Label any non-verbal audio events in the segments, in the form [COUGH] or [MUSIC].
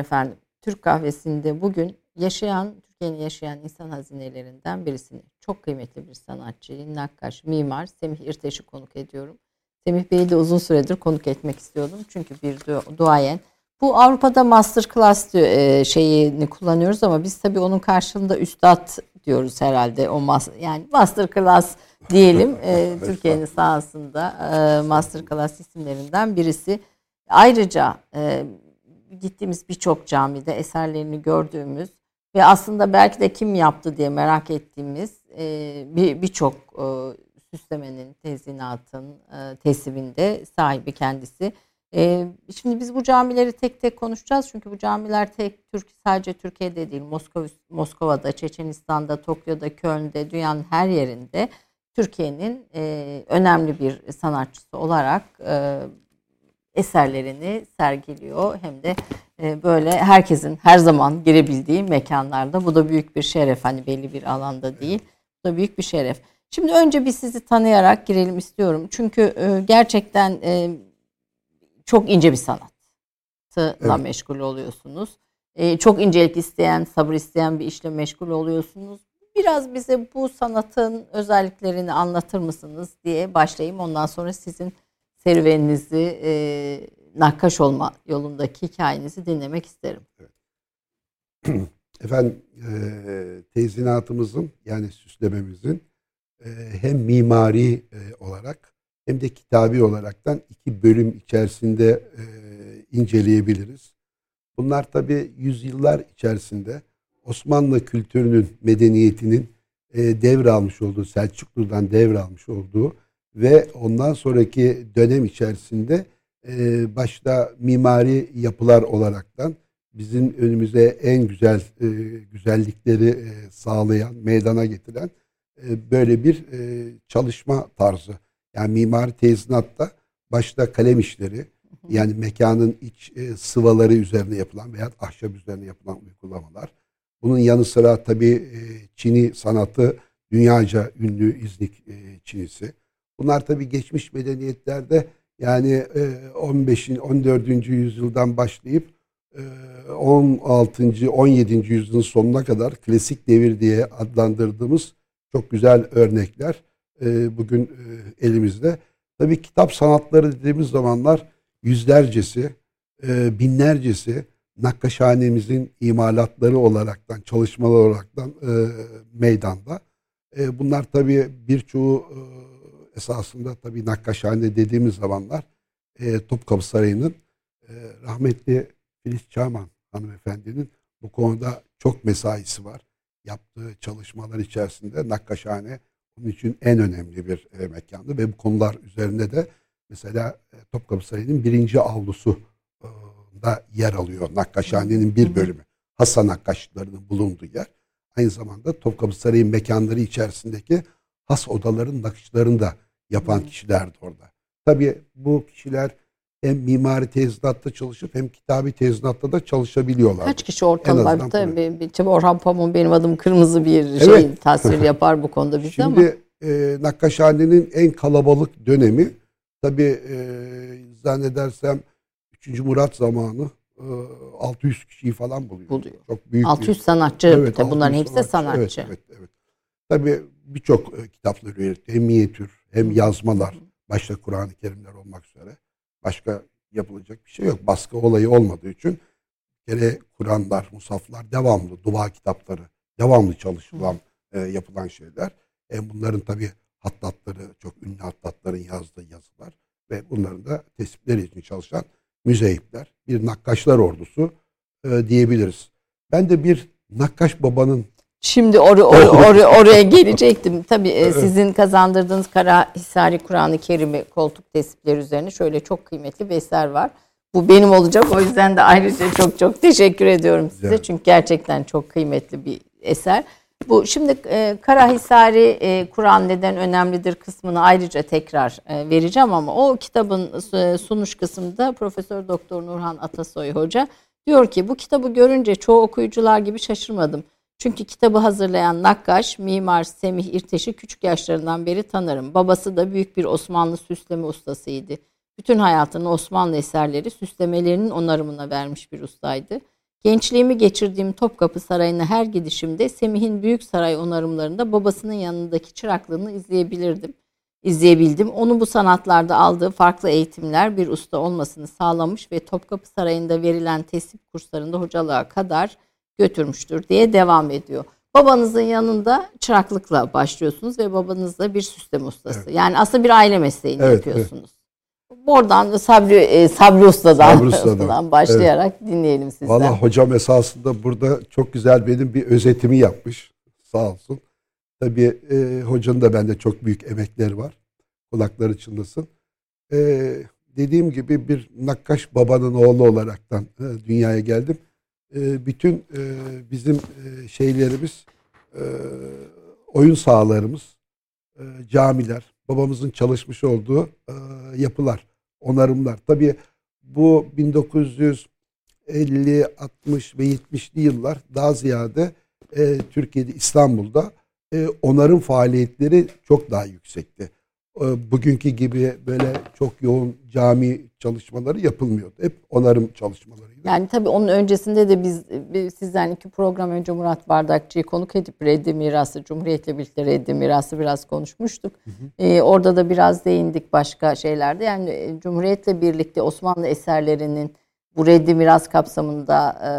Efendim. Türk kahvesinde bugün yaşayan, Türkiye'nin yaşayan insan hazinelerinden birisini, çok kıymetli bir sanatçı, nakkaş, mimar Semih İrteş'i konuk ediyorum. Semih Bey'i de uzun süredir konuk etmek istiyordum. Çünkü bir duayen. Bu Avrupa'da masterclass e, şeyini kullanıyoruz ama biz tabii onun karşılığında üstad diyoruz herhalde. O mas yani masterclass diyelim. E, [LAUGHS] Türkiye'nin sahasında e, masterclass isimlerinden birisi. Ayrıca e, gittiğimiz birçok camide eserlerini gördüğümüz ve aslında belki de kim yaptı diye merak ettiğimiz e, bir birçok e, süslemenin, tezinatın, e, tesibinde sahibi kendisi. E, şimdi biz bu camileri tek tek konuşacağız çünkü bu camiler tek Türk sadece Türkiye'de değil, Moskova, Moskova'da, Çeçenistan'da, Tokyo'da, Köln'de, dünyanın her yerinde Türkiye'nin önemli bir sanatçısı olarak eserlerini sergiliyor. Hem de e, böyle herkesin her zaman girebildiği mekanlarda. Bu da büyük bir şeref. Hani belli bir alanda değil. Bu da büyük bir şeref. Şimdi önce bir sizi tanıyarak girelim istiyorum. Çünkü e, gerçekten e, çok ince bir sanatla evet. meşgul oluyorsunuz. Çok incelik isteyen, sabır isteyen bir işle meşgul oluyorsunuz. Biraz bize bu sanatın özelliklerini anlatır mısınız diye başlayayım. Ondan sonra sizin serüveninizi, e, nakkaş olma yolundaki hikayenizi dinlemek isterim. Evet. [CLEARS THROAT] Efendim e, tezinatımızın yani süslememizin e, hem mimari e, olarak hem de kitabi olaraktan iki bölüm içerisinde e, inceleyebiliriz. Bunlar tabi yüzyıllar içerisinde Osmanlı kültürünün, medeniyetinin e, devralmış olduğu, Selçuklu'dan devralmış olduğu ve ondan sonraki dönem içerisinde e, başta mimari yapılar olaraktan bizim önümüze en güzel e, güzellikleri e, sağlayan, meydana getiren e, böyle bir e, çalışma tarzı. Yani mimari tezinatta başta kalem işleri, yani mekanın iç e, sıvaları üzerine yapılan veya ahşap üzerine yapılan uygulamalar. Bunun yanı sıra tabii e, Çini sanatı dünyaca ünlü İznik e, Çinisi. Bunlar tabii geçmiş medeniyetlerde yani 15. E, 14. yüzyıldan başlayıp 16. E, 17. yüzyılın sonuna kadar klasik devir diye adlandırdığımız çok güzel örnekler e, bugün elimizde. Tabii kitap sanatları dediğimiz zamanlar yüzlercesi, binlercesi nakkaşhanemizin imalatları olaraktan, çalışmalar olaraktan meydanda. Bunlar tabii birçoğu esasında tabii Nakkaşhane dediğimiz zamanlar e, Topkapı Sarayı'nın e, rahmetli Filiz Çağman hanımefendinin bu konuda çok mesaisi var. Yaptığı çalışmalar içerisinde Nakkaşhane onun için en önemli bir e, mekandı ve bu konular üzerinde de mesela e, Topkapı Sarayı'nın birinci avlusu e, da yer alıyor. Nakkaşhane'nin bir bölümü. Hasan Nakkaşlarının bulunduğu yer. Aynı zamanda Topkapı Sarayı mekanları içerisindeki has odaların nakışlarını da yapan kişilerdi orada. Tabii bu kişiler hem mimari tezinatta çalışıp hem kitabi tezinatta da çalışabiliyorlar. Kaç kişi ortalıkta? Tabii Orhan Pamuk benim adım kırmızı bir şey evet. tasvir [LAUGHS] yapar bu konuda Şimdi, ama. Şimdi e, Nakkaşhane'nin en kalabalık dönemi tabii e, zannedersem 3. Murat zamanı 600 e, kişiyi falan buluyor. Buluyor. Çok büyük 600 bir, sanatçı evet, tabii bunların hepsi sanatçı. sanatçı. Evet, evet, evet. Tabii birçok e, kitaplar üretti. Hem minyatür hem yazmalar başta Kur'an-ı Kerimler olmak üzere başka yapılacak bir şey yok. Baskı olayı olmadığı için kere Kur'anlar, musaflar devamlı, dua kitapları devamlı çalışılan, e, yapılan şeyler. E, bunların tabi hattatları, çok ünlü hattatların yazdığı yazılar ve bunların da tespitleri için çalışan müzeyipler, bir nakkaşlar ordusu e, diyebiliriz. Ben de bir nakkaş babanın Şimdi or, or, [LAUGHS] or, oraya gelecektim. Tabii e, sizin kazandırdığınız Karahisari Kur'an-ı Kerim'i koltuk tespitleri üzerine şöyle çok kıymetli bir eser var. Bu benim olacak. O yüzden de ayrıca çok çok teşekkür ediyorum size. Evet. Çünkü gerçekten çok kıymetli bir eser. Bu şimdi e, Karahisari e, Kur'an neden önemlidir kısmını ayrıca tekrar e, vereceğim ama o kitabın e, sunuş kısmında Profesör Doktor Nurhan Atasoy Hoca diyor ki bu kitabı görünce çoğu okuyucular gibi şaşırmadım. Çünkü kitabı hazırlayan Nakkaş, mimar Semih İrteş'i küçük yaşlarından beri tanırım. Babası da büyük bir Osmanlı süsleme ustasıydı. Bütün hayatını Osmanlı eserleri süslemelerinin onarımına vermiş bir ustaydı. Gençliğimi geçirdiğim Topkapı Sarayı'na her gidişimde Semih'in büyük saray onarımlarında babasının yanındaki çıraklığını izleyebilirdim. izleyebildim. Onu bu sanatlarda aldığı farklı eğitimler bir usta olmasını sağlamış ve Topkapı Sarayı'nda verilen tesip kurslarında hocalığa kadar götürmüştür diye devam ediyor. Babanızın yanında çıraklıkla başlıyorsunuz ve babanız da bir süsleme ustası. Evet. Yani aslında bir aile mesleğini evet, yapıyorsunuz. Evet. Oradan da Sabri, e, Sabri Usta'dan, Sabri Usta'dan başlayarak evet. dinleyelim sizden. Valla hocam esasında burada çok güzel benim bir özetimi yapmış. Sağ olsun. Tabii e, hocanın da bende çok büyük emekleri var. Kulakları çınlasın. E, dediğim gibi bir nakkaş babanın oğlu olaraktan e, dünyaya geldim. E, bütün e, bizim e, şeylerimiz, e, oyun sahalarımız, e, camiler, babamızın çalışmış olduğu yapılar, onarımlar. Tabii bu 1950, 60 ve 70'li yıllar daha ziyade Türkiye'de İstanbul'da onarım faaliyetleri çok daha yüksekti. E, bugünkü gibi böyle çok yoğun cami çalışmaları yapılmıyordu. Hep onarım çalışmalarıydı. Yani tabii onun öncesinde de biz, biz sizden iki program önce Murat Bardakçı'yı konuk edip reddi mirası, Cumhuriyet'le birlikte reddi mirası biraz konuşmuştuk. Hı hı. Ee, orada da biraz değindik başka şeylerde. Yani e, Cumhuriyet'le birlikte Osmanlı eserlerinin bu reddi miras kapsamında e,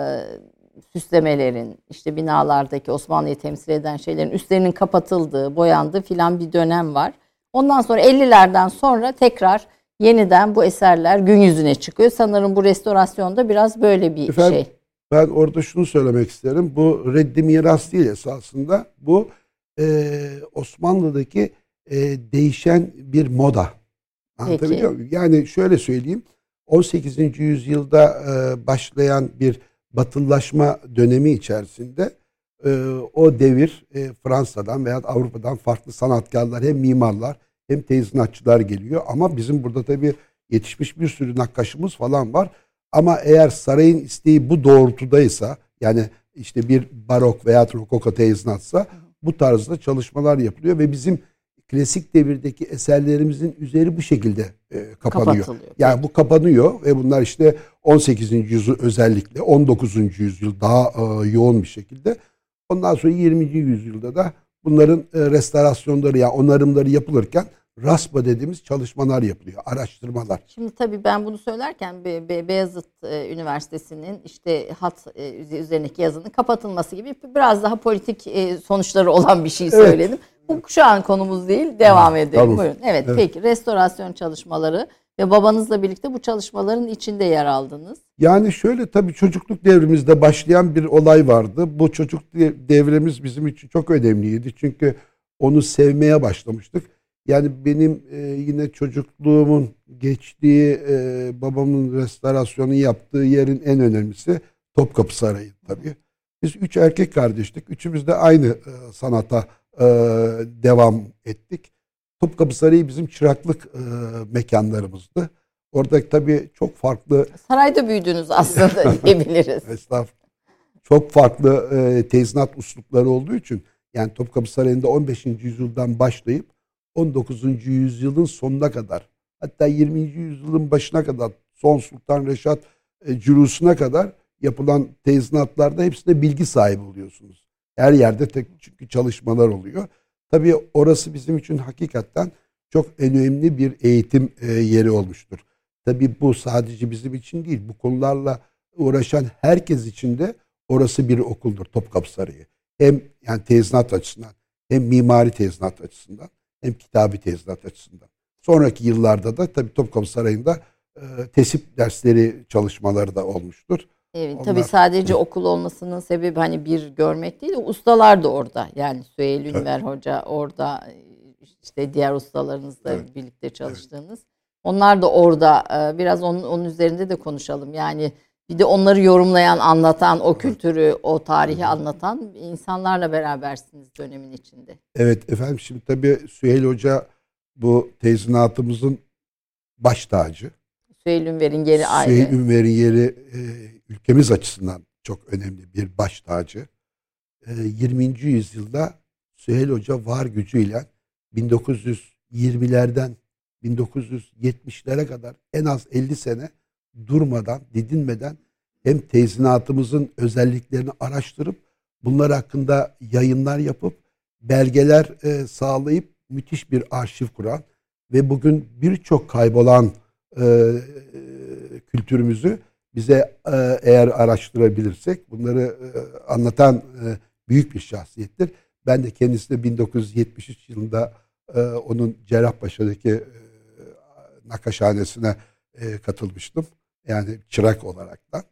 süslemelerin, işte binalardaki Osmanlı'yı temsil eden şeylerin üstlerinin kapatıldığı, boyandığı filan bir dönem var. Ondan sonra 50'lerden sonra tekrar yeniden bu eserler gün yüzüne çıkıyor. Sanırım bu restorasyonda biraz böyle bir Efendim, şey. Ben orada şunu söylemek isterim. Bu reddi miras değil esasında. Bu e, Osmanlı'daki e, değişen bir moda. Anlatabiliyor muyum? Yani şöyle söyleyeyim. 18. yüzyılda e, başlayan bir batılılaşma dönemi içerisinde e, o devir e, Fransa'dan veya Avrupa'dan farklı sanatkarlar hem mimarlar hem tezinatçılar geliyor. Ama bizim burada tabii yetişmiş bir sürü nakkaşımız falan var. Ama eğer sarayın isteği bu doğrultudaysa yani işte bir barok veya rokoko tezinatsa bu tarzda çalışmalar yapılıyor ve bizim klasik devirdeki eserlerimizin üzeri bu şekilde e, kapanıyor. Yani bu kapanıyor ve bunlar işte 18. yüzyıl özellikle 19. yüzyıl daha e, yoğun bir şekilde. Ondan sonra 20. yüzyılda da bunların e, restorasyonları yani onarımları yapılırken RASPA dediğimiz çalışmalar yapılıyor, araştırmalar. Şimdi tabii ben bunu söylerken Be Be Beyazıt e, Üniversitesi'nin işte hat e, üzerindeki yazının kapatılması gibi biraz daha politik sonuçları olan bir şey evet. söyledim. Bu şu an konumuz değil, devam edelim. Tamam. Buyurun. Evet, evet, peki restorasyon çalışmaları ve babanızla birlikte bu çalışmaların içinde yer aldınız. Yani şöyle tabii çocukluk devrimizde başlayan bir olay vardı. Bu çocukluk devrimiz bizim için çok önemliydi. Çünkü onu sevmeye başlamıştık yani benim e, yine çocukluğumun geçtiği e, babamın restorasyonu yaptığı yerin en önemlisi Topkapı Sarayı tabii. Biz üç erkek kardeştik. Üçümüz de aynı e, sanata e, devam ettik. Topkapı Sarayı bizim çıraklık e, mekanlarımızdı. Orada tabii çok farklı... Sarayda büyüdünüz aslında [LAUGHS] diyebiliriz. Estağfurullah. Çok farklı e, tezinat uslupları olduğu için yani Topkapı Sarayı'nda 15. yüzyıldan başlayıp 19. yüzyılın sonuna kadar hatta 20. yüzyılın başına kadar son Sultan Reşat e, cürusuna kadar yapılan tezinatlarda hepsinde bilgi sahibi oluyorsunuz. Her yerde tek çünkü çalışmalar oluyor. Tabii orası bizim için hakikaten çok önemli bir eğitim e, yeri olmuştur. Tabii bu sadece bizim için değil. Bu konularla uğraşan herkes için de orası bir okuldur Topkapı Sarayı. Hem yani tezinat açısından hem mimari tezinat açısından hem kitabi tezinat açısından. Sonraki yıllarda da tabii Topkapı Sarayı'nda e, tesip dersleri çalışmaları da olmuştur. Evet Onlar, tabii sadece okul olmasının sebebi hani bir görmek değil, ustalar da orada. Yani Süheyl Ünver evet. Hoca orada işte diğer ustalarınızla evet. birlikte çalıştığınız. Evet. Onlar da orada e, biraz onun, onun üzerinde de konuşalım. Yani bir de onları yorumlayan, anlatan, o kültürü, o tarihi anlatan insanlarla berabersiniz dönemin içinde. Evet efendim şimdi tabii Süheyl Hoca bu tezinatımızın baş tacı. Süheyl Ünver'in yeri ayrı. Süheyl Ünver'in yeri e, ülkemiz açısından çok önemli bir baş tacı. E, 20. yüzyılda Süheyl Hoca var gücüyle 1920'lerden 1970'lere kadar en az 50 sene durmadan, didinmeden hem tezinatımızın özelliklerini araştırıp bunlar hakkında yayınlar yapıp belgeler e, sağlayıp müthiş bir arşiv kuran ve bugün birçok kaybolan e, kültürümüzü bize e, eğer araştırabilirsek bunları e, anlatan e, büyük bir şahsiyettir. Ben de kendisine 1973 yılında onun Cerrahpaşa'daki e, nakaşhanesine katılmıştım. Yani çırak olarak da.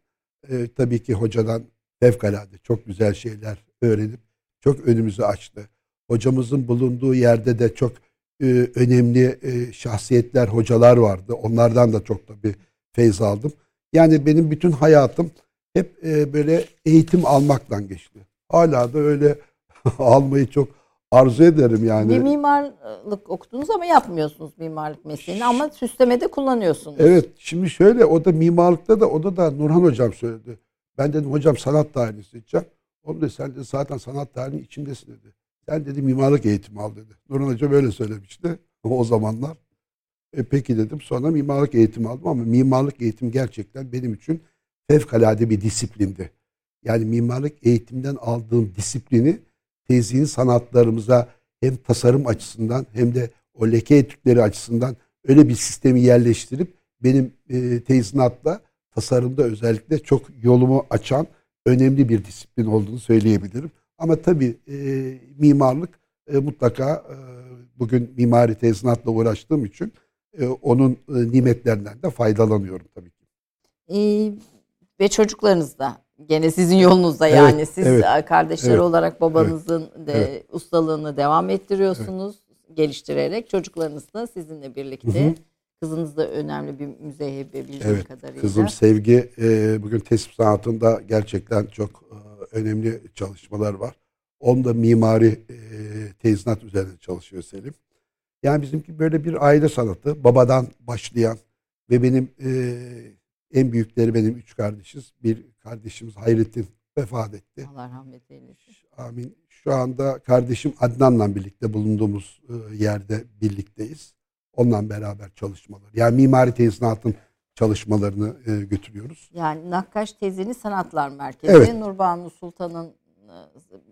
Tabii ki hocadan fevkalade çok güzel şeyler öğrenip çok önümüzü açtı. Hocamızın bulunduğu yerde de çok önemli şahsiyetler, hocalar vardı. Onlardan da çok tabii feyz aldım. Yani benim bütün hayatım hep e, böyle eğitim almaktan geçti. Hala da öyle [LAUGHS] almayı çok arzu ederim yani. Bir mimarlık okudunuz ama yapmıyorsunuz mimarlık mesleğini ama süslemede kullanıyorsunuz. Evet şimdi şöyle o da mimarlıkta da o da da Nurhan hocam söyledi. Ben dedim hocam sanat tarihini seçeceğim. O da sen de zaten sanat tarihinin içindesin dedi. Sen dedi mimarlık eğitimi al dedi. Nurhan Hoca böyle söylemişti [LAUGHS] o zamanlar. E peki dedim. Sonra mimarlık eğitimi aldım ama mimarlık eğitim gerçekten benim için fevkalade bir disiplindi. Yani mimarlık eğitimden aldığım disiplini tezini sanatlarımıza hem tasarım açısından hem de o leke etükleri açısından öyle bir sistemi yerleştirip benim e, tezinatla tasarımda özellikle çok yolumu açan önemli bir disiplin olduğunu söyleyebilirim. Ama tabii e, mimarlık e, mutlaka e, bugün mimari tezinatla uğraştığım için e, onun e, nimetlerinden de faydalanıyorum tabii ki. Ee, ve çocuklarınız da gene sizin yolunuzda yani Evet, siz evet, kardeşler evet, olarak babanızın de evet. ustalığını devam ettiriyorsunuz geliştirerek çocuklarınız da sizinle birlikte. Hı hı. Kızınız da önemli bir müzeyebe bildiğim Evet, kadarıyla. Kızım Sevgi e, bugün tesip sanatında gerçekten çok e, önemli çalışmalar var. Onda mimari e, tezinat üzerine çalışıyor Selim. Yani bizimki böyle bir aile sanatı. Babadan başlayan ve benim e, en büyükleri benim üç kardeşiz. Bir kardeşimiz Hayrettin vefat etti. Allah rahmet eylesin. Amin. Şu anda kardeşim Adnan'la birlikte bulunduğumuz e, yerde birlikteyiz. Onunla beraber çalışmalar. Yani mimari tezinatın çalışmalarını e, götürüyoruz. Yani Nakkaş Tezini Sanatlar Merkezi Evet. Nurbanu Sultan'ın e,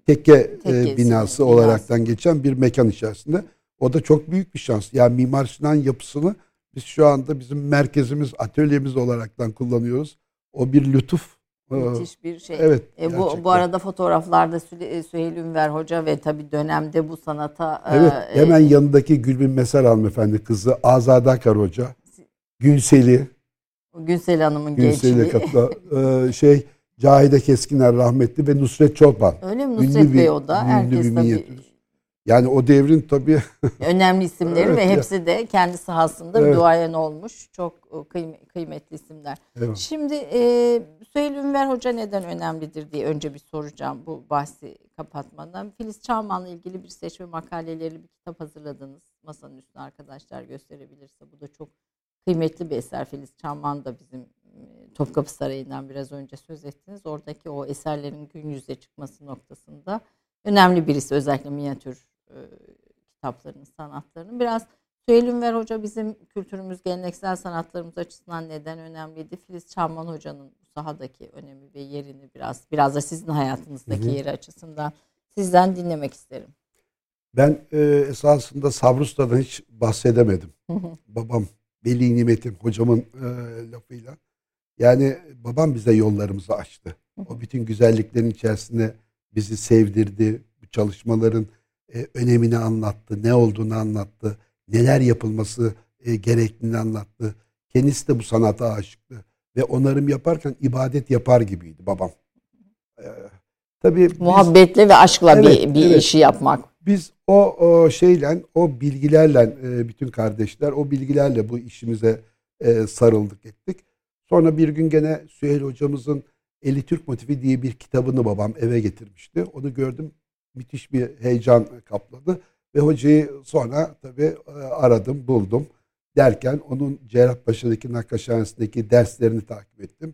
Tekke e, binası binası. olaraktan geçen bir mekan içerisinde. O da çok büyük bir şans. Yani Mimar Sinan yapısını biz şu anda bizim merkezimiz, atölyemiz olaraktan kullanıyoruz. O bir lütuf. Ee, müthiş bir şey. Evet. E, bu, bu arada fotoğraflarda Süle- e, Süheyl Ünver Hoca ve tabii dönemde bu sanata e, Evet, e, hemen yanındaki Gülbin Mesel hanımefendi kızı Azade Akar Hoca, Gülseli, Günsel Hanım'ın gençliği. katla, e, şey Cahide Keskiner rahmetli ve Nusret Çolpan. Öyle mi Ünlü Nusret bir- Bey o da? ünlü Herkes bir tabii. Yani o devrin tabii [LAUGHS] önemli isimleri Evet ve hepsi de kendi sahasında Evet. duayen olmuş. Çok e, kıym- kıymetli isimler. Evet. Şimdi e, Süheyl Ünver Hoca neden önemlidir diye önce bir soracağım bu bahsi kapatmadan. Filiz Çağman'la ilgili bir seçme makaleleri bir kitap hazırladınız. Masanın üstüne arkadaşlar gösterebilirse. Bu da çok kıymetli bir eser. Filiz Çağman da bizim e, Topkapı Sarayı'ndan biraz önce söz ettiniz. Oradaki o eserlerin gün yüze çıkması noktasında önemli birisi. Özellikle minyatür e, kitaplarının, sanatlarının. Biraz Süheyl Ünver Hoca bizim kültürümüz, geleneksel sanatlarımız açısından neden önemliydi? Filiz Çamman Hoca'nın bu sahadaki önemi ve yerini biraz biraz da sizin hayatınızdaki Hı hı. yeri açısından sizden dinlemek isterim. ben e, esasında Sabrusta'dan hiç bahsedemedim. babam Veli Nimet'in hocamın e, lafıyla. Yani babam bize yollarımızı açtı. O bütün güzelliklerin içerisinde bizi sevdirdi. Bu çalışmaların e, önemini anlattı. Ne olduğunu anlattı. Neler yapılması e, gerektiğini anlattı. Kendisi de bu sanata aşıktı. Ve onarım yaparken ibadet yapar gibiydi babam. E, tabii biz- Muhabbetle ve aşkla Evet, bir, bir evet. işi yapmak. biz o, o şeyle, o bilgilerle e, bütün kardeşler o bilgilerle bu işimize e, sarıldık ettik. Sonra bir gün gene Süheyl hocamızın Eli Türk Motifi diye bir kitabını babam eve getirmişti. Onu gördüm. Müthiş bir heyecan kapladı. Ve hocayı sonra tabii e, aradım, buldum. Derken onun Cerrahpaşa'daki Nakkaşhanesi'ndeki derslerini takip ettim.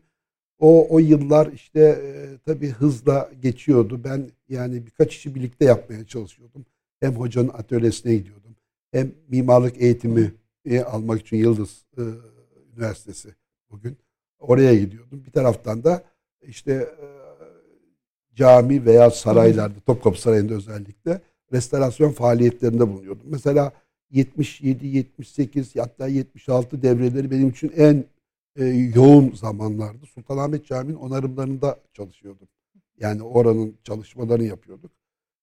O, o yıllar işte e, tabii hızla geçiyordu. Ben yani birkaç işi birlikte yapmaya çalışıyordum. Hem hocanın atölyesine gidiyordum. Hem mimarlık eğitimi almak için Yıldız e, Üniversitesi bugün. Oraya gidiyordum. Bir taraftan da işte e, cami veya saraylarda, Topkapı Sarayı'nda özellikle restorasyon faaliyetlerinde bulunuyordum. Mesela 77, 78 hatta 76 devreleri benim için en e, yoğun zamanlardı. Sultanahmet Camii'nin onarımlarında çalışıyordum. Yani oranın çalışmalarını yapıyorduk.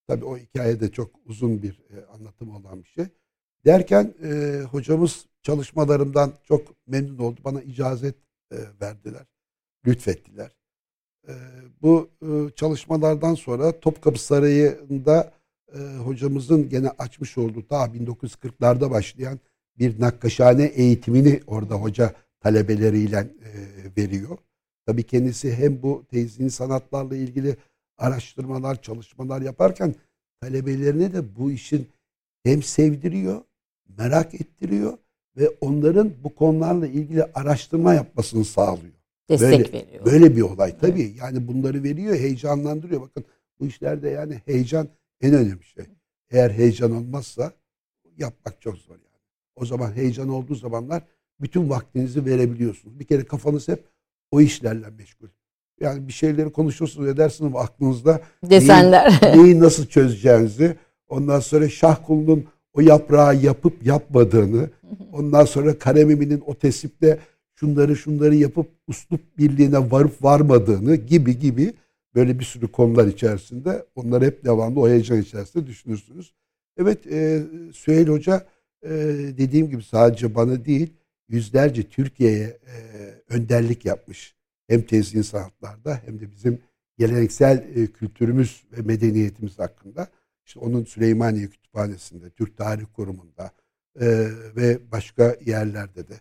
Tabii o hikaye de çok uzun bir e, anlatım olan bir şey. Derken e, hocamız çalışmalarımdan çok memnun oldu. Bana icazet e, verdiler, lütfettiler. E, bu e, çalışmalardan sonra Topkapı Sarayı'nda e, hocamızın gene açmış olduğu ta 1940'larda başlayan bir nakkaşhane eğitimini orada hoca talebeleriyle e, veriyor. Tabii kendisi hem bu teyzini sanatlarla ilgili araştırmalar, çalışmalar yaparken talebelerine de bu işin hem sevdiriyor, merak ettiriyor ve onların bu konularla ilgili araştırma yapmasını sağlıyor. Destek böyle, veriyor. Böyle bir olay tabii. Evet. Yani bunları veriyor, heyecanlandırıyor. Bakın bu işlerde yani heyecan en önemli şey. Eğer heyecan olmazsa yapmak çok zor yani. O zaman heyecan olduğu zamanlar bütün vaktinizi verebiliyorsunuz. Bir kere kafanız hep o işlerle meşgul. Yani bir şeyleri konuşursunuz edersiniz aklınızda desenler neyi, [LAUGHS] neyi nasıl çözeceğinizi ondan sonra şah kulunun o yaprağı yapıp yapmadığını ondan sonra Karemimi'nin o tesiple şunları şunları yapıp uslup birliğine varıp varmadığını gibi gibi böyle bir sürü konular içerisinde onlar hep devamlı o heyecan içerisinde düşünürsünüz. Evet e, Süheyl Hoca e, dediğim gibi sadece bana değil yüzlerce Türkiye'ye e, önderlik yapmış. Hem tezgin sanatlarda hem de bizim geleneksel e, kültürümüz ve medeniyetimiz hakkında. İşte onun Süleymaniye Kütüphanesi'nde, Türk Tarih Kurumu'nda e, ve başka yerlerde de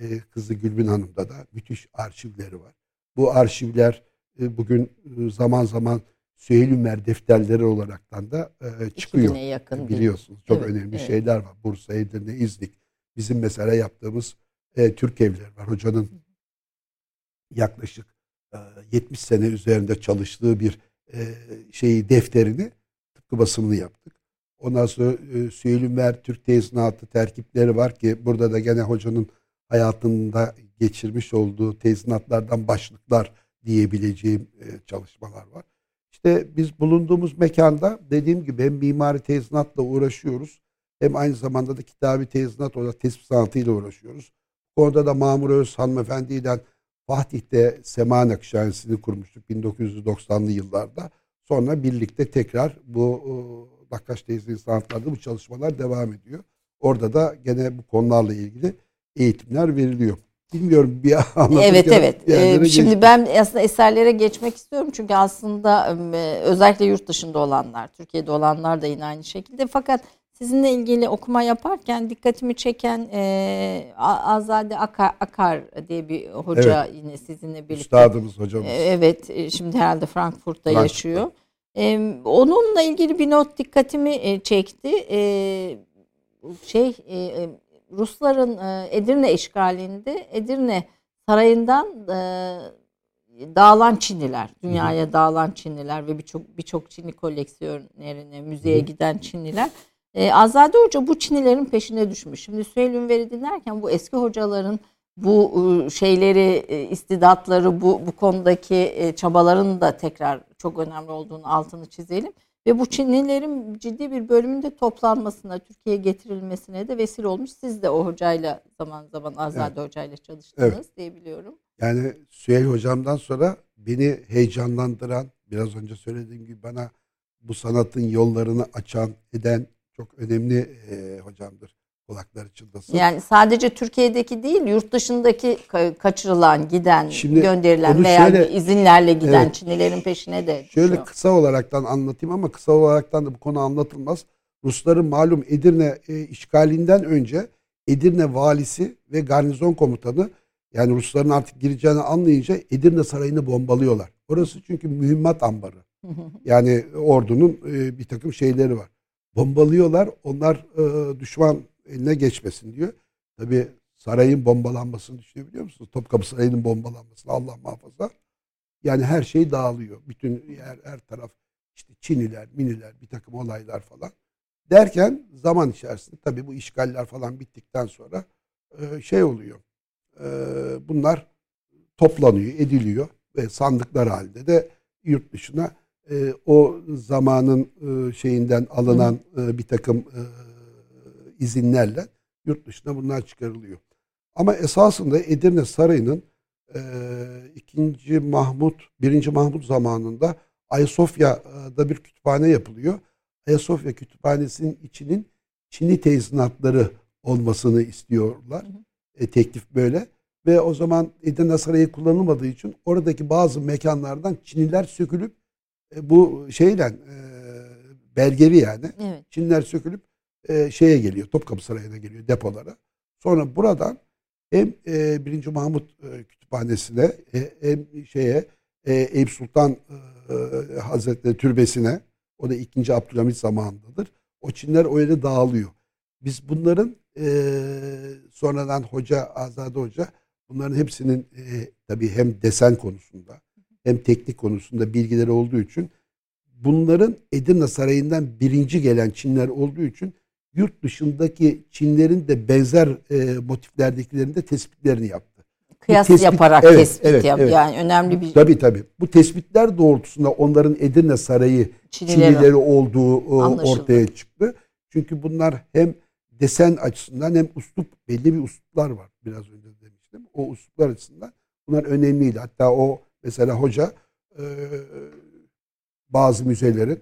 e, kızı Gülbin Hanım'da da müthiş arşivleri var. Bu arşivler e, bugün zaman zaman Süheyl Ümer defterleri olaraktan da e, çıkıyor. yakın Biliyorsunuz çok evet, önemli evet. şeyler var. Bursa, Edirne, İznik. Bizim mesela yaptığımız e, Türk evleri var. Hocanın yaklaşık e, 70 sene üzerinde çalıştığı bir e, şeyi defterini tıpkı basımını yaptık. Ondan sonra e, Süheyl Ümer Türk tezinatı terkipleri var ki burada da gene hocanın hayatında geçirmiş olduğu tezinatlardan başlıklar diyebileceğim e, çalışmalar var. İşte biz bulunduğumuz mekanda dediğim gibi hem mimari tezinatla uğraşıyoruz hem aynı zamanda da kitabi tezinat olarak tespit sanatıyla uğraşıyoruz. Orada da Mamur Öz hanımefendiyle Fatih'te Sema Nakşihanesi'ni kurmuştuk 1990'lı yıllarda. Sonra birlikte tekrar bu Nakkaş Teyze'nin sanatlarda bu çalışmalar devam ediyor. Orada da gene bu konularla ilgili eğitimler veriliyor. Bilmiyorum bir [LAUGHS] Evet evet. Ee, şimdi ben aslında eserlere geçmek istiyorum çünkü aslında özellikle yurt dışında olanlar, Türkiye'de olanlar da yine aynı şekilde. Fakat sizinle ilgili okuma yaparken dikkatimi çeken e, Azade Akar, Akar diye bir hoca evet. yine sizinle birlikte. Üstadımız hocamız. E, evet e, şimdi herhalde Frankfurt'ta Frankfurt'ta yaşıyor. E, onunla ilgili bir not dikkatimi e, çekti. E, şey e, e Rusların e, Edirne işgalinde Edirne sarayından e, dağılan Çinliler, dünyaya dağılan Çinliler ve birçok birçok Çinli koleksiyonerine, müzeye giden Çinliler e, Azade Hoca bu Çinilerin peşine düşmüş. Şimdi Süheyl Ünver'i dinlerken bu eski hocaların bu şeyleri, istidatları, bu, bu konudaki çabaların da tekrar çok önemli olduğunu altını çizelim. Ve bu Çinlilerin ciddi bir bölümünde toplanmasına, Türkiye'ye getirilmesine de vesile olmuş. Siz de o hocayla zaman zaman Azade evet. hocayla çalıştınız evet. diye biliyorum. Yani Süheyl hocamdan sonra beni heyecanlandıran, biraz önce söylediğim gibi bana bu sanatın yollarını açan, eden çok önemli e, hocamdır. Kulakları çınlasın. Yani sadece Türkiye'deki değil, yurt dışındaki kaçırılan, giden, Şimdi gönderilen veya şöyle, izinlerle giden evet, Çinlilerin peşine de düşüyor. Şöyle kısa olaraktan anlatayım ama kısa olaraktan da bu konu anlatılmaz. Rusların malum Edirne e, işgalinden önce Edirne valisi ve garnizon komutanı yani Rusların artık gireceğini anlayınca Edirne sarayını bombalıyorlar. Orası çünkü mühimmat ambarı. [LAUGHS] yani ordunun e, bir takım şeyleri var bombalıyorlar. Onlar e, düşman eline geçmesin diyor. Tabi sarayın bombalanmasını düşünebiliyor musunuz? Topkapı Sarayı'nın bombalanmasını Allah muhafaza. Yani her şey dağılıyor. Bütün her, her taraf işte Çiniler, Miniler, bir takım olaylar falan. Derken zaman içerisinde tabi bu işgaller falan bittikten sonra e, şey oluyor. E, bunlar toplanıyor, ediliyor ve sandıklar halinde de yurt dışına e, o zamanın şeyinden alınan bir takım izinlerle yurt dışına bunlar çıkarılıyor. Ama esasında Edirne Sarayı'nın e, ikinci Mahmut, birinci Mahmut zamanında Ayasofya'da bir kütüphane yapılıyor. Ayasofya Kütüphanesi'nin içinin Çinli teyzinatları olmasını istiyorlar. Hı hı. E, teklif böyle. Ve o zaman Edirne Sarayı kullanılmadığı için oradaki bazı mekanlardan Çiniler sökülüp e, bu şeyle e, belgeli yani. Evet. Çinler sökülüp e, şeye geliyor. Topkapı Sarayı'na geliyor depolara. Sonra buradan hem e, 1. Mahmut e, Kütüphanesi'ne e, hem şeye e, Eyüp Sultan e, Hazretleri Türbesi'ne o da 2. Abdülhamit zamanındadır. O Çinler o yere dağılıyor. Biz bunların e, sonradan hoca, Azade Hoca bunların hepsinin e, tabii hem desen konusunda hem teknik konusunda bilgileri olduğu için bunların Edirne Sarayı'ndan birinci gelen Çinler olduğu için yurt dışındaki Çinlerin de benzer e, motiflerdekilerin de tespitlerini yaptı. Kıyas tespit, yaparak evet, tespit evet, yap. Evet. Yani önemli bir... Tabii tabii. Bu tespitler doğrultusunda onların Edirne Sarayı Çinileri, Çinileri olduğu Anlaşıldı. ortaya çıktı. Çünkü bunlar hem desen açısından hem uslup belli bir usluplar var. Biraz önce demiştim. O usluplar açısından bunlar önemliydi. Hatta o mesela hoca e, bazı müzelerin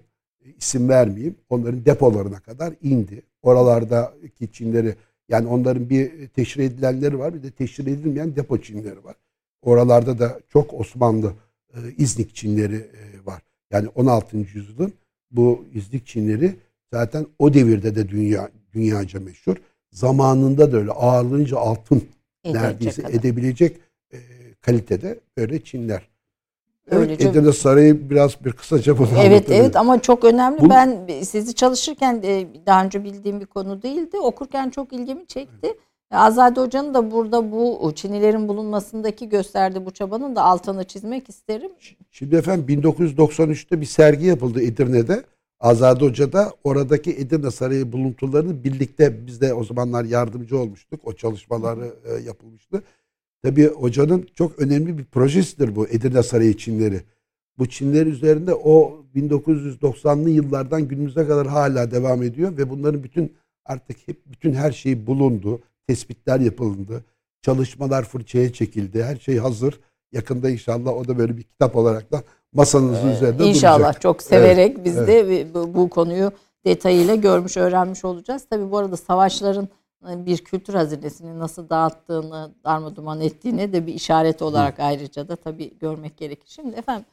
isim vermeyeyim onların depolarına kadar indi. Oralardaki Çinleri yani onların bir teşhir edilenleri var bir de teşhir edilmeyen depo Çinleri var. Oralarda da çok Osmanlı e, İznik Çinleri e, var. Yani 16. yüzyılın bu İznik Çinleri zaten o devirde de dünya dünyaca meşhur. Zamanında da öyle ağırlığınca altın Edecek neredeyse kadar. edebilecek e, kalitede böyle Öylece... Evet, Edirne Sarayı biraz bir kısaca bunu Evet evet ama çok önemli. Bunu... Ben sizi çalışırken de daha önce bildiğim bir konu değildi. Okurken çok ilgimi çekti. Evet. Azade Hoca'nın da burada bu Çinilerin bulunmasındaki gösterdiği bu çabanın da altını çizmek isterim. Şimdi efendim 1993'te bir sergi yapıldı Edirne'de. Azade Hoca da oradaki Edirne Sarayı buluntularını birlikte biz de o zamanlar yardımcı olmuştuk. O çalışmaları e, yapılmıştı. Tabii hocanın çok önemli bir projesidir bu Edirne Sarayı Çinleri. Bu Çinler üzerinde o 1990'lı yıllardan günümüze kadar hala devam ediyor ve bunların bütün artık hep bütün her şey bulundu. Tespitler yapıldı. Çalışmalar fırçaya çekildi. Her şey hazır. Yakında inşallah o da böyle bir kitap olarak da masanızın ee, üzerinde İnşallah duracak. çok severek evet, biz evet. de bu, bu konuyu detayıyla görmüş, öğrenmiş olacağız. Tabii bu arada savaşların bir kültür hazinesini nasıl dağıttığını, darmaduman ettiğini de bir işaret olarak ayrıca da tabii görmek gerekir. Şimdi efendim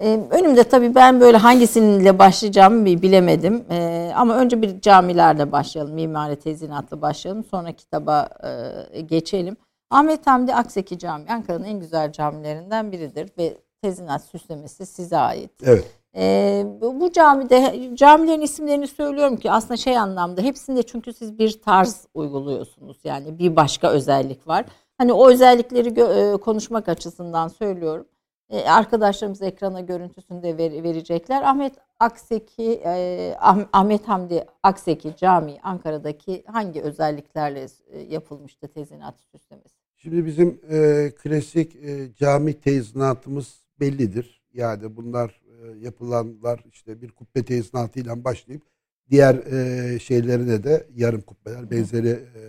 e, önümde tabii ben böyle hangisiyle başlayacağımı bilemedim. E, ama önce bir camilerle başlayalım. Mimari tezinatla başlayalım. Sonra kitaba geçelim. Ahmet Hamdi Akseki Camii Ankara'nın en güzel camilerinden biridir ve tezinat süslemesi size ait. Evet. Ee, bu camide camilerin isimlerini söylüyorum ki aslında şey anlamda hepsinde çünkü siz bir tarz uyguluyorsunuz. Yani bir başka özellik var. Hani o özellikleri gö- e, konuşmak açısından söylüyorum. Ee, arkadaşlarımız ekrana görüntüsünü de ver- verecekler. Ahmet Akseki, e, ah- Ahmet Hamdi Akseki Camii Ankara'daki hangi özelliklerle e, yapılmıştı tezinat süslemesi? Şimdi bizim e, klasik e, cami tezinatımız bellidir. Yani bunlar e, yapılanlar işte bir kubbe tezinatıyla başlayıp diğer e, şeylerine de yarım kubbeler benzeri e,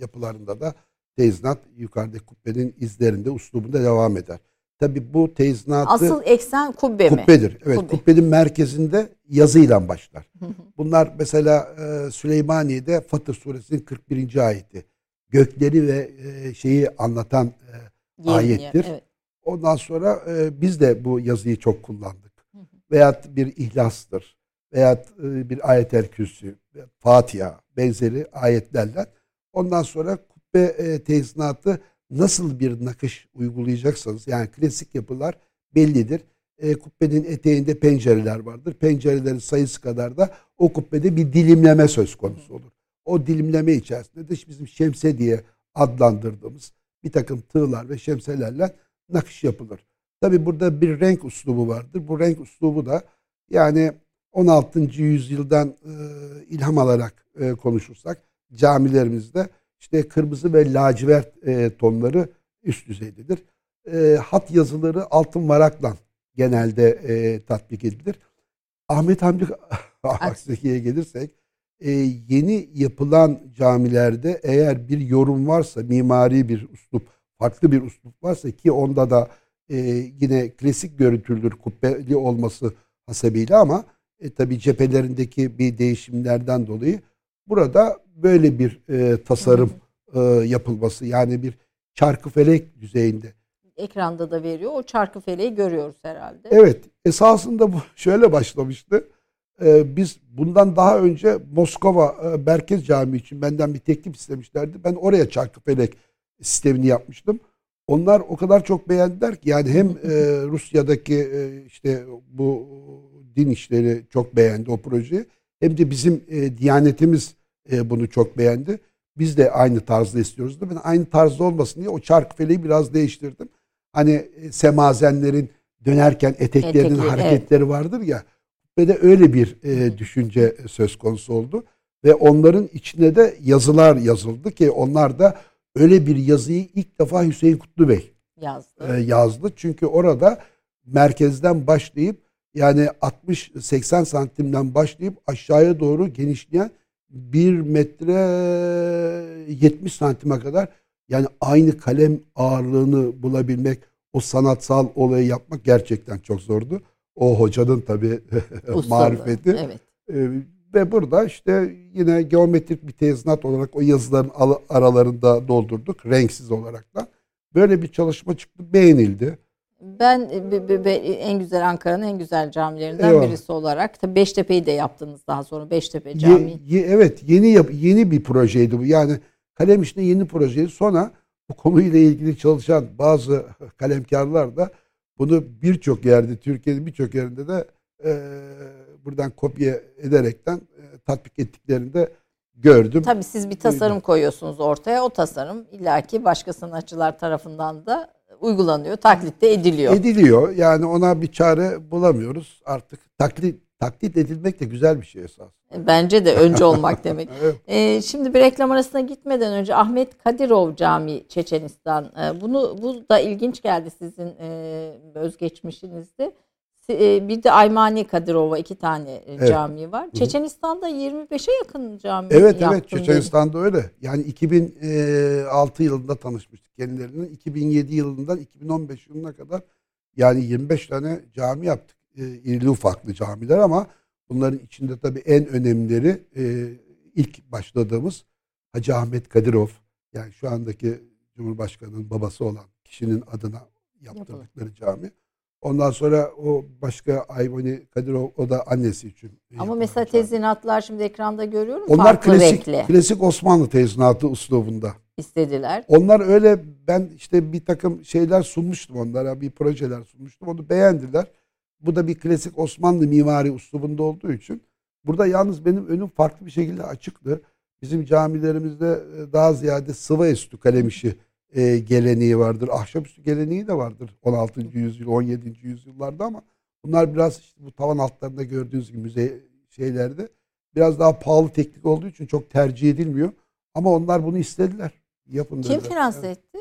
yapılarında da tezinat yukarıdaki kubbenin izlerinde uslubunda devam eder. Tabi bu tezinatı asıl eksen kubbe mi? Kubbedir. Evet, kubbe. kubbenin merkezinde yazıyla başlar. Bunlar mesela e, Süleymaniye'de Fatır suresinin 41. ayeti. Gökleri ve e, şeyi anlatan e, ayettir. Evet. Ondan sonra e, biz de bu yazıyı çok kullandık veyahut bir ihlastır veyahut e, bir ayet-el kürsü, Fatiha benzeri ayetlerle ondan sonra kubbe e, tezinatı nasıl bir nakış uygulayacaksanız yani klasik yapılar bellidir. E, kubbenin eteğinde pencereler vardır. Pencerelerin sayısı kadar da o kubbede bir dilimleme söz konusu olur. O dilimleme içerisinde de bizim şemse diye adlandırdığımız bir takım tığlar ve şemselerle nakış yapılır. Tabi burada bir renk uslubu vardır. Bu renk uslubu da yani 16. yüzyıldan e, ilham alarak e, konuşursak camilerimizde işte kırmızı ve lacivert e, tonları üst düzeydedir. E, hat yazıları altın varakla genelde e, tatbik edilir. Ahmet Hamdi [LAUGHS] Akseki'ye gelirsek e, yeni yapılan camilerde eğer bir yorum varsa mimari bir uslup farklı bir uslup varsa ki onda da e, yine klasik görüntülür kubbeli olması hasebiyle ama e, tabi cephelerindeki bir değişimlerden dolayı burada böyle bir e, tasarım e, yapılması yani bir çarkı felek düzeyinde. Ekranda da veriyor. O çarkı feleği görüyoruz herhalde. Evet. Esasında bu [LAUGHS] şöyle başlamıştı. Ee, biz bundan daha önce Moskova e, Merkez Camii için benden bir teklif istemişlerdi. Ben oraya çarkı felek sistemini yapmıştım. Onlar o kadar çok beğendiler ki yani hem [LAUGHS] e, Rusya'daki e, işte bu din işleri çok beğendi o projeyi. Hem de bizim e, Diyanetimiz e, bunu çok beğendi. Biz de aynı tarzda istiyoruz. Ben aynı tarzda olmasın diye o çark feleği biraz değiştirdim. Hani e, semazenlerin dönerken eteklerinin Etekli, hareketleri evet. vardır ya. Ve de öyle bir e, düşünce söz konusu oldu. Ve onların içine de yazılar yazıldı ki onlar da öyle bir yazıyı ilk defa Hüseyin Kutlu Bey yazdı. E, yazdı. Çünkü orada merkezden başlayıp yani 60-80 santimden başlayıp aşağıya doğru genişleyen 1 metre 70 santime kadar yani aynı kalem ağırlığını bulabilmek, o sanatsal olayı yapmak gerçekten çok zordu. O hocanın tabii [LAUGHS] marifeti. Evet. Ee, ve burada işte yine geometrik bir tezinat olarak o yazıların aralarında doldurduk. Renksiz olarak da. Böyle bir çalışma çıktı. Beğenildi. Ben be, be, en güzel Ankara'nın en güzel camilerinden Eyvallah. birisi olarak tabii Beştepe'yi de yaptınız daha sonra Beştepe Camii. Ye, ye, evet yeni yap, yeni bir projeydi bu. Yani kalem işine yeni projeydi. Sonra bu konuyla ilgili çalışan bazı kalemkarlar da bunu birçok yerde Türkiye'nin birçok yerinde de e, buradan kopya ederekten e, tatbik ettiklerinde gördüm. Tabii siz bir tasarım koyuyorsunuz ortaya. O tasarım illaki başka sanatçılar tarafından da uygulanıyor, taklitte ediliyor. Ediliyor. Yani ona bir çare bulamıyoruz. Artık taklit taklit edilmek de güzel bir şey esas. Bence de önce olmak [LAUGHS] demek. evet. ee, şimdi bir reklam arasına gitmeden önce Ahmet Kadirov Camii Çeçenistan. Ee, bunu bu da ilginç geldi sizin e, özgeçmişinizde. E, bir de Aymani Kadirova iki tane e, evet. cami var. Çeçenistan'da 25'e yakın cami Evet evet Çeçenistan'da dedi. öyle. Yani 2006 yılında tanışmıştık kendilerinin. 2007 yılından 2015 yılına kadar yani 25 tane cami yaptık. E, irili ufaklı camiler ama bunların içinde tabii en önemlileri ilk başladığımız Hacı Ahmet Kadirov yani şu andaki Cumhurbaşkanı'nın babası olan kişinin adına yaptırdıkları cami. Ondan sonra o başka Ayvani Kadirov o da annesi için. Ama mesela tezinatlar şimdi ekranda görüyorum. Onlar klasik, renkli. klasik Osmanlı tezinatı uslubunda. istediler. Onlar öyle ben işte bir takım şeyler sunmuştum onlara bir projeler sunmuştum onu beğendiler. Bu da bir klasik Osmanlı mimari uslubunda olduğu için. Burada yalnız benim önüm farklı bir şekilde açıktı. Bizim camilerimizde e, daha ziyade sıva üstü kalem işi e, geleneği vardır. Ahşapüstü geleneği de vardır 16. yüzyıl, 17. yüzyıllarda ama bunlar biraz işte bu tavan altlarında gördüğünüz gibi müze şeylerde biraz daha pahalı teknik olduğu için çok tercih edilmiyor. Ama onlar bunu istediler. Yapın Kim finanse evet. etti?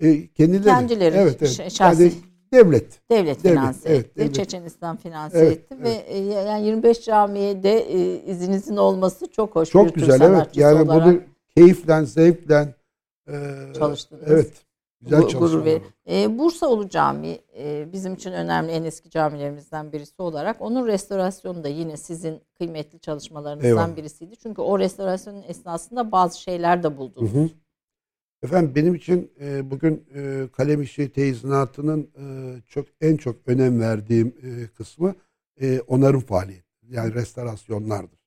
E, kendileri. Kendileri. Evet, evet. Şahsi. Yani devlet. Devlet, devlet finanse evet, etti. Devlet. Çeçenistan finanse evet, etti evet. ve yani 25 camiye de e, izinizin olması çok hoş. Çok güzel evet. Yani olarak. bunu keyifle, zevkle ee, çalıştınız. Evet. Güzel gurur ve e, Bursaoğlu Camii e, bizim için önemli en eski camilerimizden birisi olarak onun restorasyonu da yine sizin kıymetli çalışmalarınızdan Eyvallah. birisiydi. Çünkü o restorasyonun esnasında bazı şeyler de buldunuz. Hı hı. Efendim benim için e, bugün e, kalem işi teyizinatının e, çok en çok önem verdiğim e, kısmı e, onarım faaliyeti. Yani restorasyonlardır.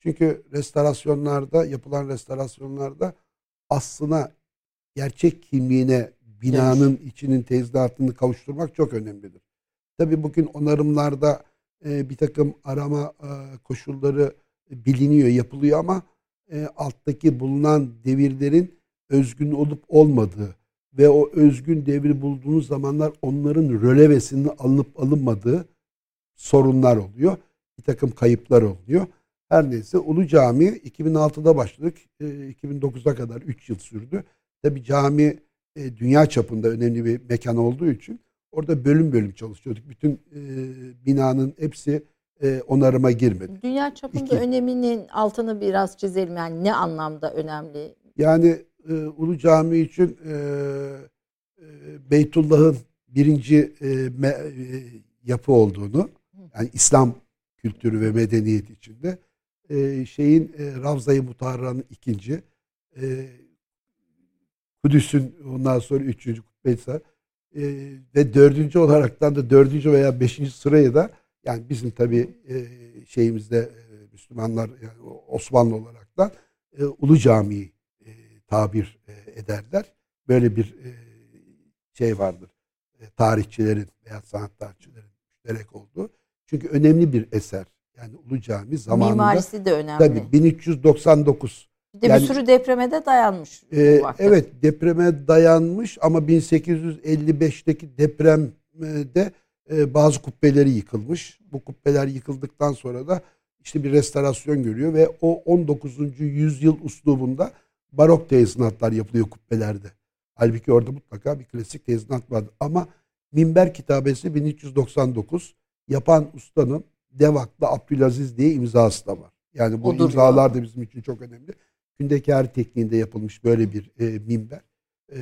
Çünkü restorasyonlarda yapılan restorasyonlarda aslına, gerçek kimliğine binanın evet. içinin tezgahını kavuşturmak çok önemlidir. Tabi bugün onarımlarda e, bir takım arama e, koşulları biliniyor, yapılıyor ama e, alttaki bulunan devirlerin özgün olup olmadığı ve o özgün devri bulduğunuz zamanlar onların rölevesinin alınıp alınmadığı sorunlar oluyor. Bir takım kayıplar oluyor. Her neyse Ulu Cami 2006'da başladık. 2009'a kadar 3 yıl sürdü. Tabi cami dünya çapında önemli bir mekan olduğu için orada bölüm bölüm çalışıyorduk. Bütün binanın hepsi onarıma girmedi. Dünya çapında İki. öneminin altını biraz çizelim. Yani ne anlamda önemli? Yani Ulu Cami için Beytullah'ın birinci yapı olduğunu yani İslam kültürü ve medeniyet içinde e, şeyin e, Ravza-i Mutaharra'nın ikinci e, Kudüs'ün ondan sonra üçüncü kubbeysa e, ve dördüncü olaraktan da dördüncü veya beşinci sırayı da yani bizim tabi e, şeyimizde e, Müslümanlar yani Osmanlı olaraktan e, Ulu Cami'yi e, tabir e, ederler. Böyle bir e, şey vardır. E, tarihçilerin veya sanat tarihçilerin müşterek olduğu. Çünkü önemli bir eser. Yani Ulu Cami zamanında. Mimarisi de önemli. Tabii 1399. Bir de yani, bir sürü depreme de dayanmış. E, evet depreme dayanmış ama 1855'teki depremde e, bazı kubbeleri yıkılmış. Bu kubbeler yıkıldıktan sonra da işte bir restorasyon görüyor ve o 19. yüzyıl uslubunda barok tezinatlar yapılıyor kubbelerde. Halbuki orada mutlaka bir klasik tezinat vardı. Ama Minber kitabesi 1399 yapan ustanın Devaklı Abdülaziz diye imzası da var. Yani bu Odur imzalar da bizim için çok önemli. Kündekar tekniğinde yapılmış böyle bir e, minber. E,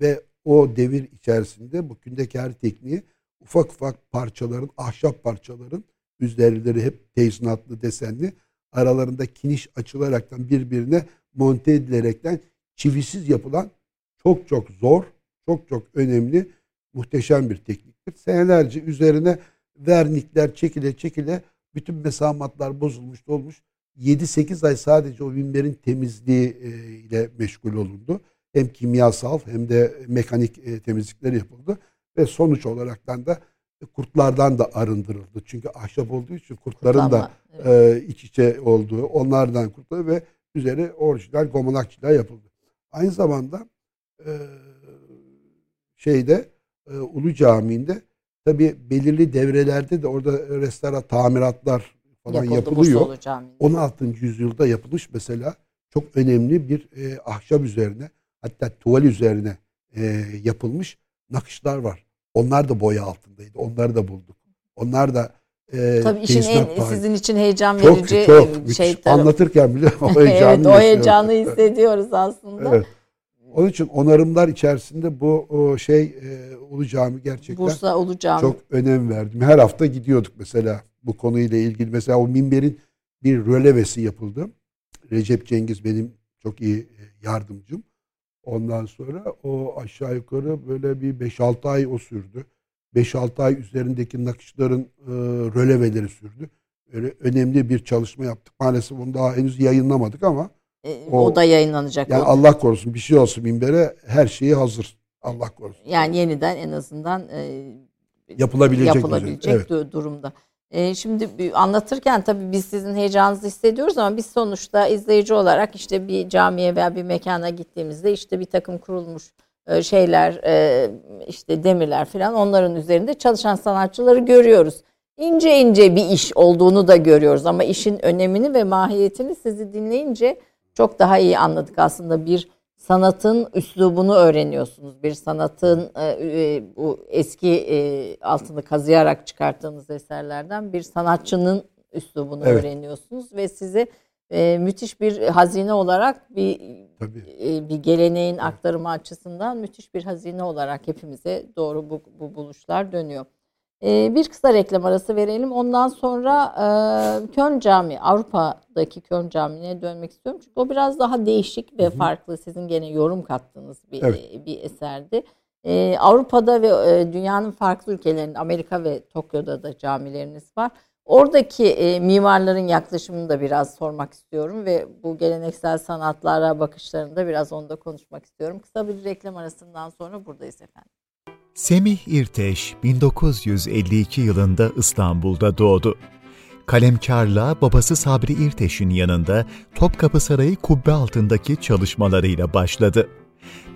ve o devir içerisinde bu kündekar tekniği ufak ufak parçaların, ahşap parçaların üzerleri hep teyzunatlı desenli aralarında kiniş açılaraktan birbirine monte edilerekten çivisiz yapılan çok çok zor, çok çok önemli, muhteşem bir tekniktir. Senelerce üzerine vernikler çekile çekile bütün mesamatlar bozulmuş olmuş. 7-8 ay sadece o minberin temizliği e, ile meşgul olundu. Hem kimyasal hem de mekanik e, temizlikler yapıldı. Ve sonuç olaraktan da kurtlardan da arındırıldı. Çünkü ahşap olduğu için kurtların Kurtlanma, da evet. e, iç içe olduğu onlardan kurtuldu ve üzeri orijinal gomonakçılar yapıldı. Aynı zamanda şeyde Ulu Camii'nde Tabi belirli devrelerde de orada restara tamiratlar falan Yapıldı, yapılıyor. 16. yüzyılda yapılmış mesela çok önemli bir e, ahşap üzerine hatta tuval üzerine e, yapılmış nakışlar var. Onlar da boya altındaydı. Onları da bulduk. Onlar da e, Tabii işin en, sizin için heyecan verici çok, çok, şey tarafı. Anlatırken bile o [LAUGHS] heyecanı Evet o heyecanı hissediyoruz aslında. Evet. Onun için onarımlar içerisinde bu o şey e, Ulu Cami gerçekten Bursa Ulu Cami. çok önem verdim. Her hafta gidiyorduk mesela bu konuyla ilgili. Mesela o minberin bir rölevesi yapıldı. Recep Cengiz benim çok iyi e, yardımcım. Ondan sonra o aşağı yukarı böyle bir 5-6 ay o sürdü. 5-6 ay üzerindeki nakışların e, röleveleri sürdü. Öyle önemli bir çalışma yaptık. Maalesef onu daha henüz yayınlamadık ama e, o, o da yayınlanacak. Yani Allah korusun bir şey olsun minbere her şeyi hazır. Allah korusun. Yani yeniden en azından e, yapılabilecek, yapılabilecek evet. durumda. E, şimdi anlatırken tabii biz sizin heyecanınızı hissediyoruz ama biz sonuçta izleyici olarak işte bir camiye veya bir mekana gittiğimizde işte bir takım kurulmuş e, şeyler e, işte demirler falan onların üzerinde çalışan sanatçıları görüyoruz. İnce ince bir iş olduğunu da görüyoruz ama işin önemini ve mahiyetini sizi dinleyince çok daha iyi anladık aslında bir sanatın üslubunu öğreniyorsunuz. Bir sanatın e, e, bu eski e, altını kazıyarak çıkarttığınız eserlerden bir sanatçının üslubunu evet. öğreniyorsunuz ve size e, müthiş bir hazine olarak bir e, bir geleneğin aktarımı açısından müthiş bir hazine olarak hepimize doğru bu, bu buluşlar dönüyor. Ee, bir kısa reklam arası verelim. Ondan sonra e, Köln Camii, Avrupa'daki Köln Camii'ne dönmek istiyorum. Çünkü o biraz daha değişik ve Hı-hı. farklı. Sizin gene yorum kattığınız bir evet. E, bir eserdi. Ee, Avrupa'da ve e, dünyanın farklı ülkelerinde, Amerika ve Tokyo'da da camileriniz var. Oradaki e, mimarların yaklaşımını da biraz sormak istiyorum ve bu geleneksel sanatlara bakışlarını da biraz onda konuşmak istiyorum. Kısa bir reklam arasından sonra buradayız efendim. Semih İrteş 1952 yılında İstanbul'da doğdu. Kalemkarlığa babası Sabri İrteş'in yanında Topkapı Sarayı kubbe altındaki çalışmalarıyla başladı.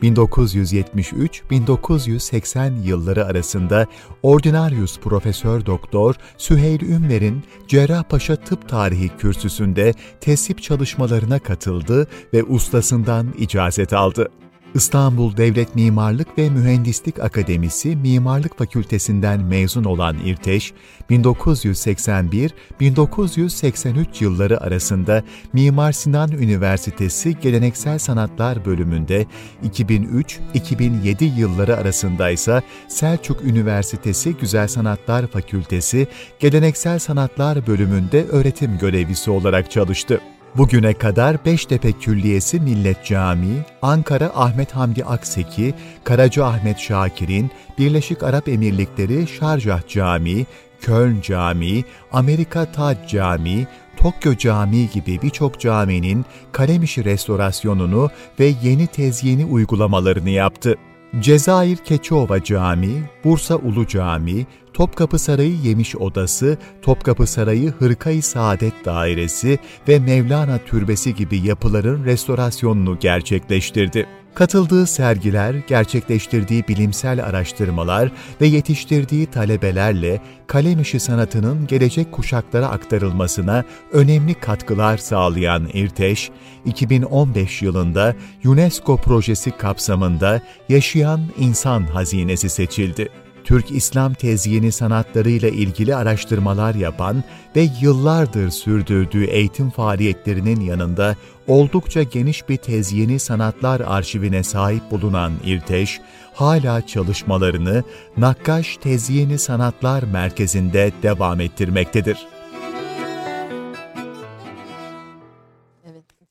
1973-1980 yılları arasında Ordinarius Profesör Doktor Süheyl Ünver'in Cerrahpaşa Tıp Tarihi kürsüsünde tesip çalışmalarına katıldı ve ustasından icazet aldı. İstanbul Devlet Mimarlık ve Mühendislik Akademisi Mimarlık Fakültesinden mezun olan İrteş, 1981-1983 yılları arasında Mimar Sinan Üniversitesi Geleneksel Sanatlar bölümünde, 2003-2007 yılları arasında ise Selçuk Üniversitesi Güzel Sanatlar Fakültesi Geleneksel Sanatlar bölümünde öğretim görevlisi olarak çalıştı. Bugüne kadar Beştepe Külliyesi Millet Camii, Ankara Ahmet Hamdi Akseki, Karaca Ahmet Şakir'in, Birleşik Arap Emirlikleri Şarjah Camii, Köln Camii, Amerika Tac Camii, Tokyo Camii gibi birçok caminin kalemişi restorasyonunu ve yeni tezyini uygulamalarını yaptı. Cezayir Keçiova Camii, Bursa Ulu Camii, Topkapı Sarayı Yemiş Odası, Topkapı Sarayı Hırkayı Saadet Dairesi ve Mevlana Türbesi gibi yapıların restorasyonunu gerçekleştirdi. Katıldığı sergiler, gerçekleştirdiği bilimsel araştırmalar ve yetiştirdiği talebelerle kalem işi sanatının gelecek kuşaklara aktarılmasına önemli katkılar sağlayan İrteş, 2015 yılında UNESCO projesi kapsamında Yaşayan İnsan Hazinesi seçildi. Türk İslam tezyini sanatlarıyla ilgili araştırmalar yapan ve yıllardır sürdürdüğü eğitim faaliyetlerinin yanında oldukça geniş bir tezyini sanatlar arşivine sahip bulunan İrteş, hala çalışmalarını Nakkaş Tezyini Sanatlar Merkezi'nde devam ettirmektedir.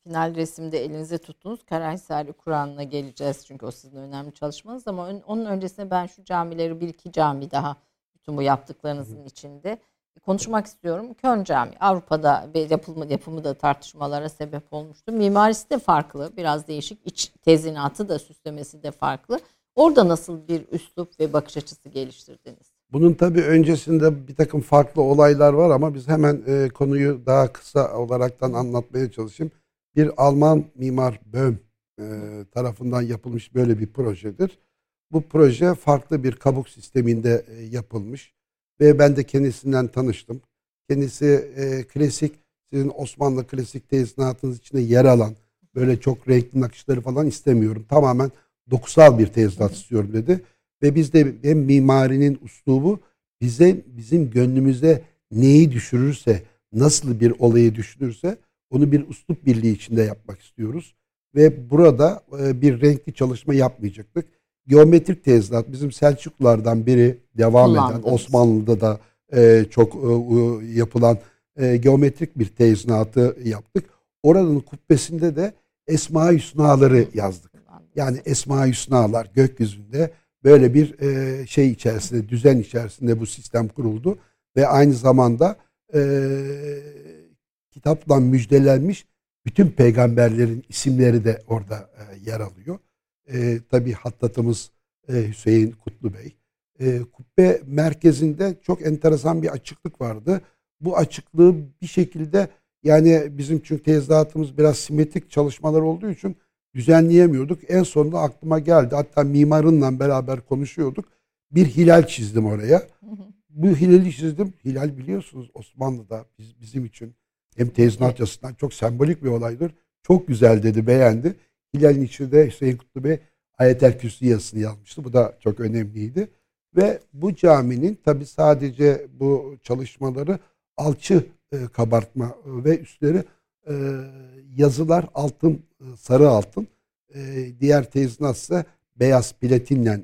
Final resimde elinize tuttuğunuz Karahisari Kur'an'ına geleceğiz çünkü o sizin önemli çalışmanız ama onun öncesinde ben şu camileri bir iki cami daha bütün bu yaptıklarınızın içinde konuşmak istiyorum. Köln Camii Avrupa'da yapımı, yapımı da tartışmalara sebep olmuştu. Mimarisi de farklı, biraz değişik. İç tezinatı da süslemesi de farklı. Orada nasıl bir üslup ve bakış açısı geliştirdiniz? Bunun tabii öncesinde bir takım farklı olaylar var ama biz hemen e, konuyu daha kısa olaraktan anlatmaya çalışayım. Bir Alman mimar Böhm e, tarafından yapılmış böyle bir projedir. Bu proje farklı bir kabuk sisteminde e, yapılmış ve ben de kendisinden tanıştım. Kendisi e, klasik, sizin Osmanlı klasik tezinatınız içinde yer alan böyle çok renkli nakışları falan istemiyorum. Tamamen dokusal bir tezinat istiyorum dedi. Ve biz de hem mimarinin uslubu bize bizim gönlümüze neyi düşürürse, nasıl bir olayı düşünürse onu bir uslup birliği içinde yapmak istiyoruz. Ve burada e, bir renkli çalışma yapmayacaktık geometrik tezinat bizim Selçuklulardan biri devam eden Osmanlı'da da e, çok e, yapılan geometrik bir tezinatı yaptık. Oranın kubbesinde de Esma-i Hüsnaları yazdık. Yani Esma-i Hüsnalar gökyüzünde böyle bir şey içerisinde, düzen içerisinde bu sistem kuruldu. Ve aynı zamanda kitapla müjdelenmiş bütün peygamberlerin isimleri de orada e, yer alıyor e, tabii hattatımız e, Hüseyin Kutlu Bey. E, kubbe merkezinde çok enteresan bir açıklık vardı. Bu açıklığı bir şekilde yani bizim çünkü tezdatımız biraz simetrik çalışmalar olduğu için düzenleyemiyorduk. En sonunda aklıma geldi. Hatta mimarınla beraber konuşuyorduk. Bir hilal çizdim oraya. Bu hilali çizdim. Hilal biliyorsunuz Osmanlı'da biz, bizim için hem tezinat açısından çok sembolik bir olaydır. Çok güzel dedi, beğendi. Hilal'in içinde Hüseyin Kutlu Bey Ayetel Kürsü yazısını yazmıştı. Bu da çok önemliydi. Ve bu caminin tabi sadece bu çalışmaları alçı e, kabartma ve üstleri e, yazılar altın, e, sarı altın. E, diğer tezinat ise beyaz platinle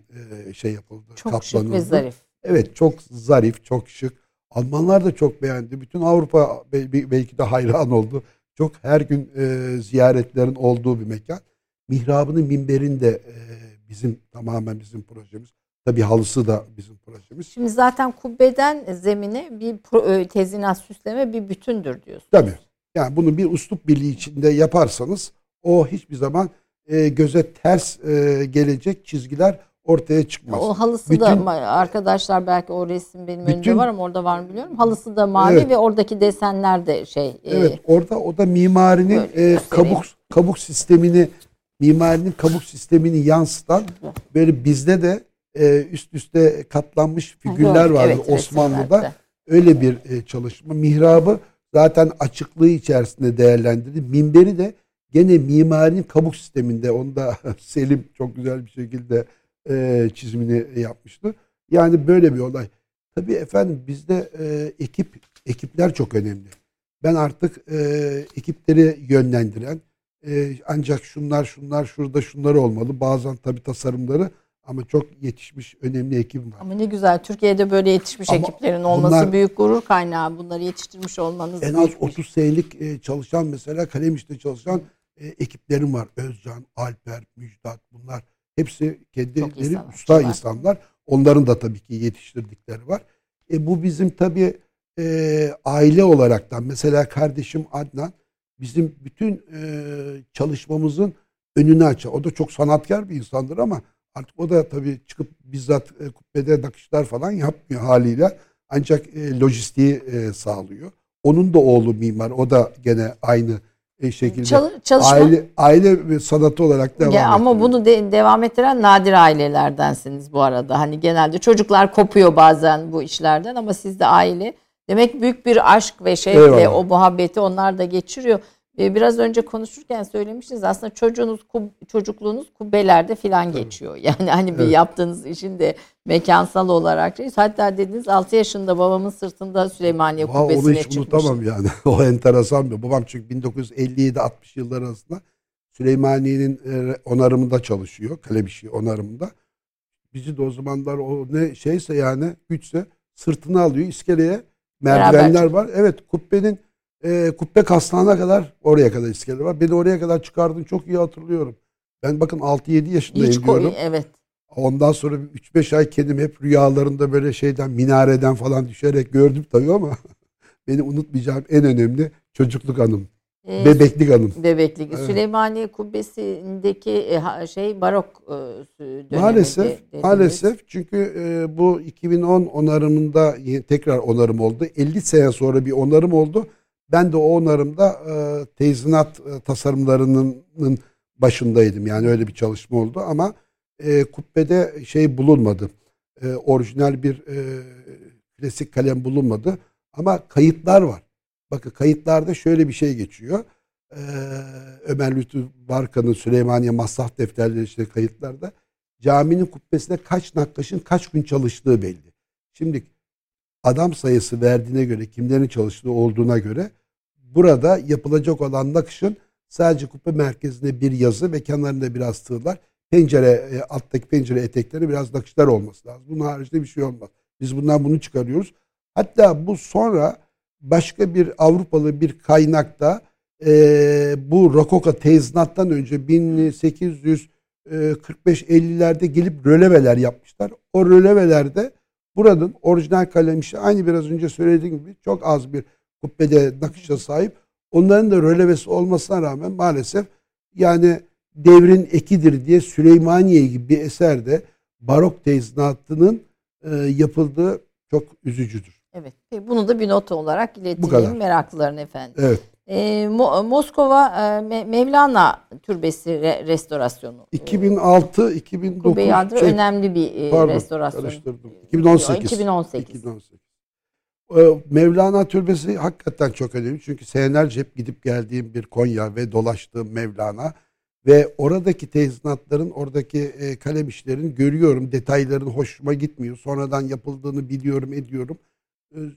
e, şey yapıldı. Çok kaplanıldı. şık ve zarif. Evet çok zarif, çok şık. Almanlar da çok beğendi. Bütün Avrupa belki de hayran oldu. Çok her gün e, ziyaretlerin olduğu bir mekan. Mihrabının minberinde e, bizim tamamen bizim projemiz. Tabi halısı da bizim projemiz. Şimdi zaten kubbeden zemine bir e, tezinat süsleme bir bütündür diyorsunuz. Tabi. Yani bunu bir uslup birliği içinde yaparsanız o hiçbir zaman e, göze ters e, gelecek çizgiler ortaya çıkmaz. O halısı bütün, da arkadaşlar belki o resim benim bütün, önümde var ama orada var mı biliyorum. Halısı da mavi evet, ve oradaki desenler de şey. Evet, e, orada o da mimarinin e, kabuk kabuk sistemini mimarinin kabuk sistemini yansıtan böyle bizde de e, üst üste katlanmış figürler vardı evet, Osmanlı'da. Öyle bir e, çalışma. Mihrabı zaten açıklığı içerisinde değerlendirdi. Minberi de gene mimarinin kabuk sisteminde onu da [LAUGHS] Selim çok güzel bir şekilde e, çizimini yapmıştı. Yani böyle bir olay. Tabii efendim bizde e, ekip ekipler çok önemli. Ben artık e, ekipleri yönlendiren e, ancak şunlar şunlar şurada şunlar olmalı. Bazen tabii tasarımları ama çok yetişmiş önemli ekibim var. Ama ne güzel Türkiye'de böyle yetişmiş ama ekiplerin olması bunlar, büyük gurur kaynağı. Bunları yetiştirmiş olmanız En az 30 senelik e, çalışan mesela kalem işte çalışan e, ekiplerim var. Özcan, Alper, Müjdat bunlar hepsi kendileri usta insanlar. Onların da tabii ki yetiştirdikleri var. E, bu bizim tabii e, aile olaraktan mesela kardeşim Adnan bizim bütün e, çalışmamızın önünü açar. O da çok sanatkar bir insandır ama artık o da tabii çıkıp bizzat e, kubbede nakışlar falan yapmıyor haliyle. Ancak e, lojistiği e, sağlıyor. Onun da oğlu mimar. O da gene aynı şekilde Çal, çalışma, aile aile sanatı olarak devam ya, Ama bunu de, devam ettiren nadir ailelerdensiniz bu arada. Hani genelde çocuklar kopuyor bazen bu işlerden ama siz de aile demek büyük bir aşk ve şevkle Eyvallah. o muhabbeti onlar da geçiriyor. Biraz önce konuşurken söylemiştiniz aslında çocuğunuz çocukluğunuz kubbelerde filan geçiyor. [LAUGHS] Yani hani evet. bir yaptığınız işin de mekansal olarak hatta dediniz 6 yaşında babamın sırtında Süleymaniye kubbesine çıkmış. Onu hiç çıkmış. unutamam yani. [LAUGHS] o enteresan bir. Babam çünkü 1957-60 yıllar arasında Süleymaniye'nin e, onarımında çalışıyor. Kalebişi onarımında. Bizi de o zamanlar o ne şeyse yani güçse sırtını alıyor iskeleye merdivenler var. Evet kubbenin e, kubbe kasnağına kadar oraya kadar iskele var. Beni oraya kadar çıkardın çok iyi hatırlıyorum. Ben bakın 6-7 yaşındayım Hiç diyorum. Evet. Ondan sonra 3-5 ay kendim hep rüyalarında böyle şeyden minareden falan düşerek gördüm tabii ama [LAUGHS] beni unutmayacağım en önemli çocukluk anım. Ee, Bebeklik Hanım. Bebeklik. Evet. Süleymaniye Kubbesi'ndeki e, şey barok e, dönemi. Maalesef. Dediniz. Maalesef. Çünkü e, bu 2010 onarımında tekrar onarım oldu. 50 sene sonra bir onarım oldu. Ben de o onarımda e, tezinat e, tasarımlarının başındaydım. Yani öyle bir çalışma oldu ama e, kubbede şey bulunmadı. E, orijinal bir e, klasik kalem bulunmadı. Ama kayıtlar var. Bakın kayıtlarda şöyle bir şey geçiyor. Ee, Ömer Lütfü Barkan'ın Süleymaniye Masraf Defterleri işte kayıtlarda caminin kubbesinde kaç nakkaşın kaç gün çalıştığı belli. Şimdi adam sayısı verdiğine göre kimlerin çalıştığı olduğuna göre burada yapılacak olan nakışın sadece kubbe merkezinde bir yazı ve kenarında biraz tığlar pencere e, alttaki pencere etekleri biraz nakışlar olması lazım. Bunun haricinde bir şey olmaz. Biz bundan bunu çıkarıyoruz. Hatta bu sonra başka bir Avrupalı bir kaynakta e, bu Rokoka teznattan önce 1845-50'lerde gelip röleveler yapmışlar. O rölevelerde buranın orijinal kalem işte aynı biraz önce söylediğim gibi çok az bir kubbede nakışa sahip. Onların da rölevesi olmasına rağmen maalesef yani devrin ekidir diye Süleymaniye gibi bir eserde barok teznatının e, yapıldığı çok üzücüdür. Evet. Bunu da bir not olarak iletelim meraklıların efendim. Evet. Ee, Moskova e, Mevlana Türbesi re, restorasyonu. 2006 2009 Kubbe şey, önemli bir e, pardon, restorasyon. 2018. 2018. 2018. Mevlana Türbesi hakikaten çok önemli. Çünkü senelerce hep gidip geldiğim bir Konya ve dolaştığım Mevlana ve oradaki tezinatların, oradaki e, kalem işlerin görüyorum. Detayların hoşuma gitmiyor. Sonradan yapıldığını biliyorum, ediyorum.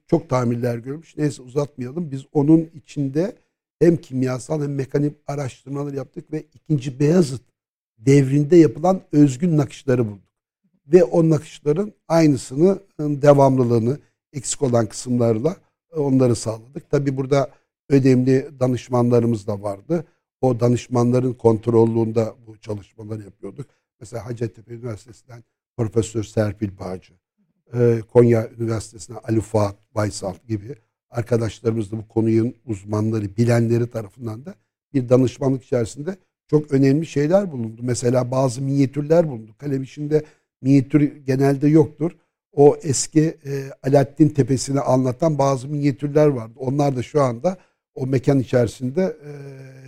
Çok tamirler görmüş. Neyse uzatmayalım. Biz onun içinde hem kimyasal hem mekanik araştırmalar yaptık ve ikinci Beyazıt devrinde yapılan özgün nakışları bulduk. Ve o nakışların aynısını, devamlılığını eksik olan kısımlarla onları sağladık. Tabi burada önemli danışmanlarımız da vardı. O danışmanların kontrollüğünde bu çalışmaları yapıyorduk. Mesela Hacettepe Üniversitesi'nden Profesör Serpil Bağcı, e, Konya Üniversitesi'ne Ali Fuat Baysal gibi arkadaşlarımız da bu konunun uzmanları, bilenleri tarafından da bir danışmanlık içerisinde çok önemli şeyler bulundu. Mesela bazı minyatürler bulundu. Kalem işinde minyatür genelde yoktur. O eski e, Alaaddin Tepesi'ni anlatan bazı minyatürler vardı. Onlar da şu anda o mekan içerisinde e,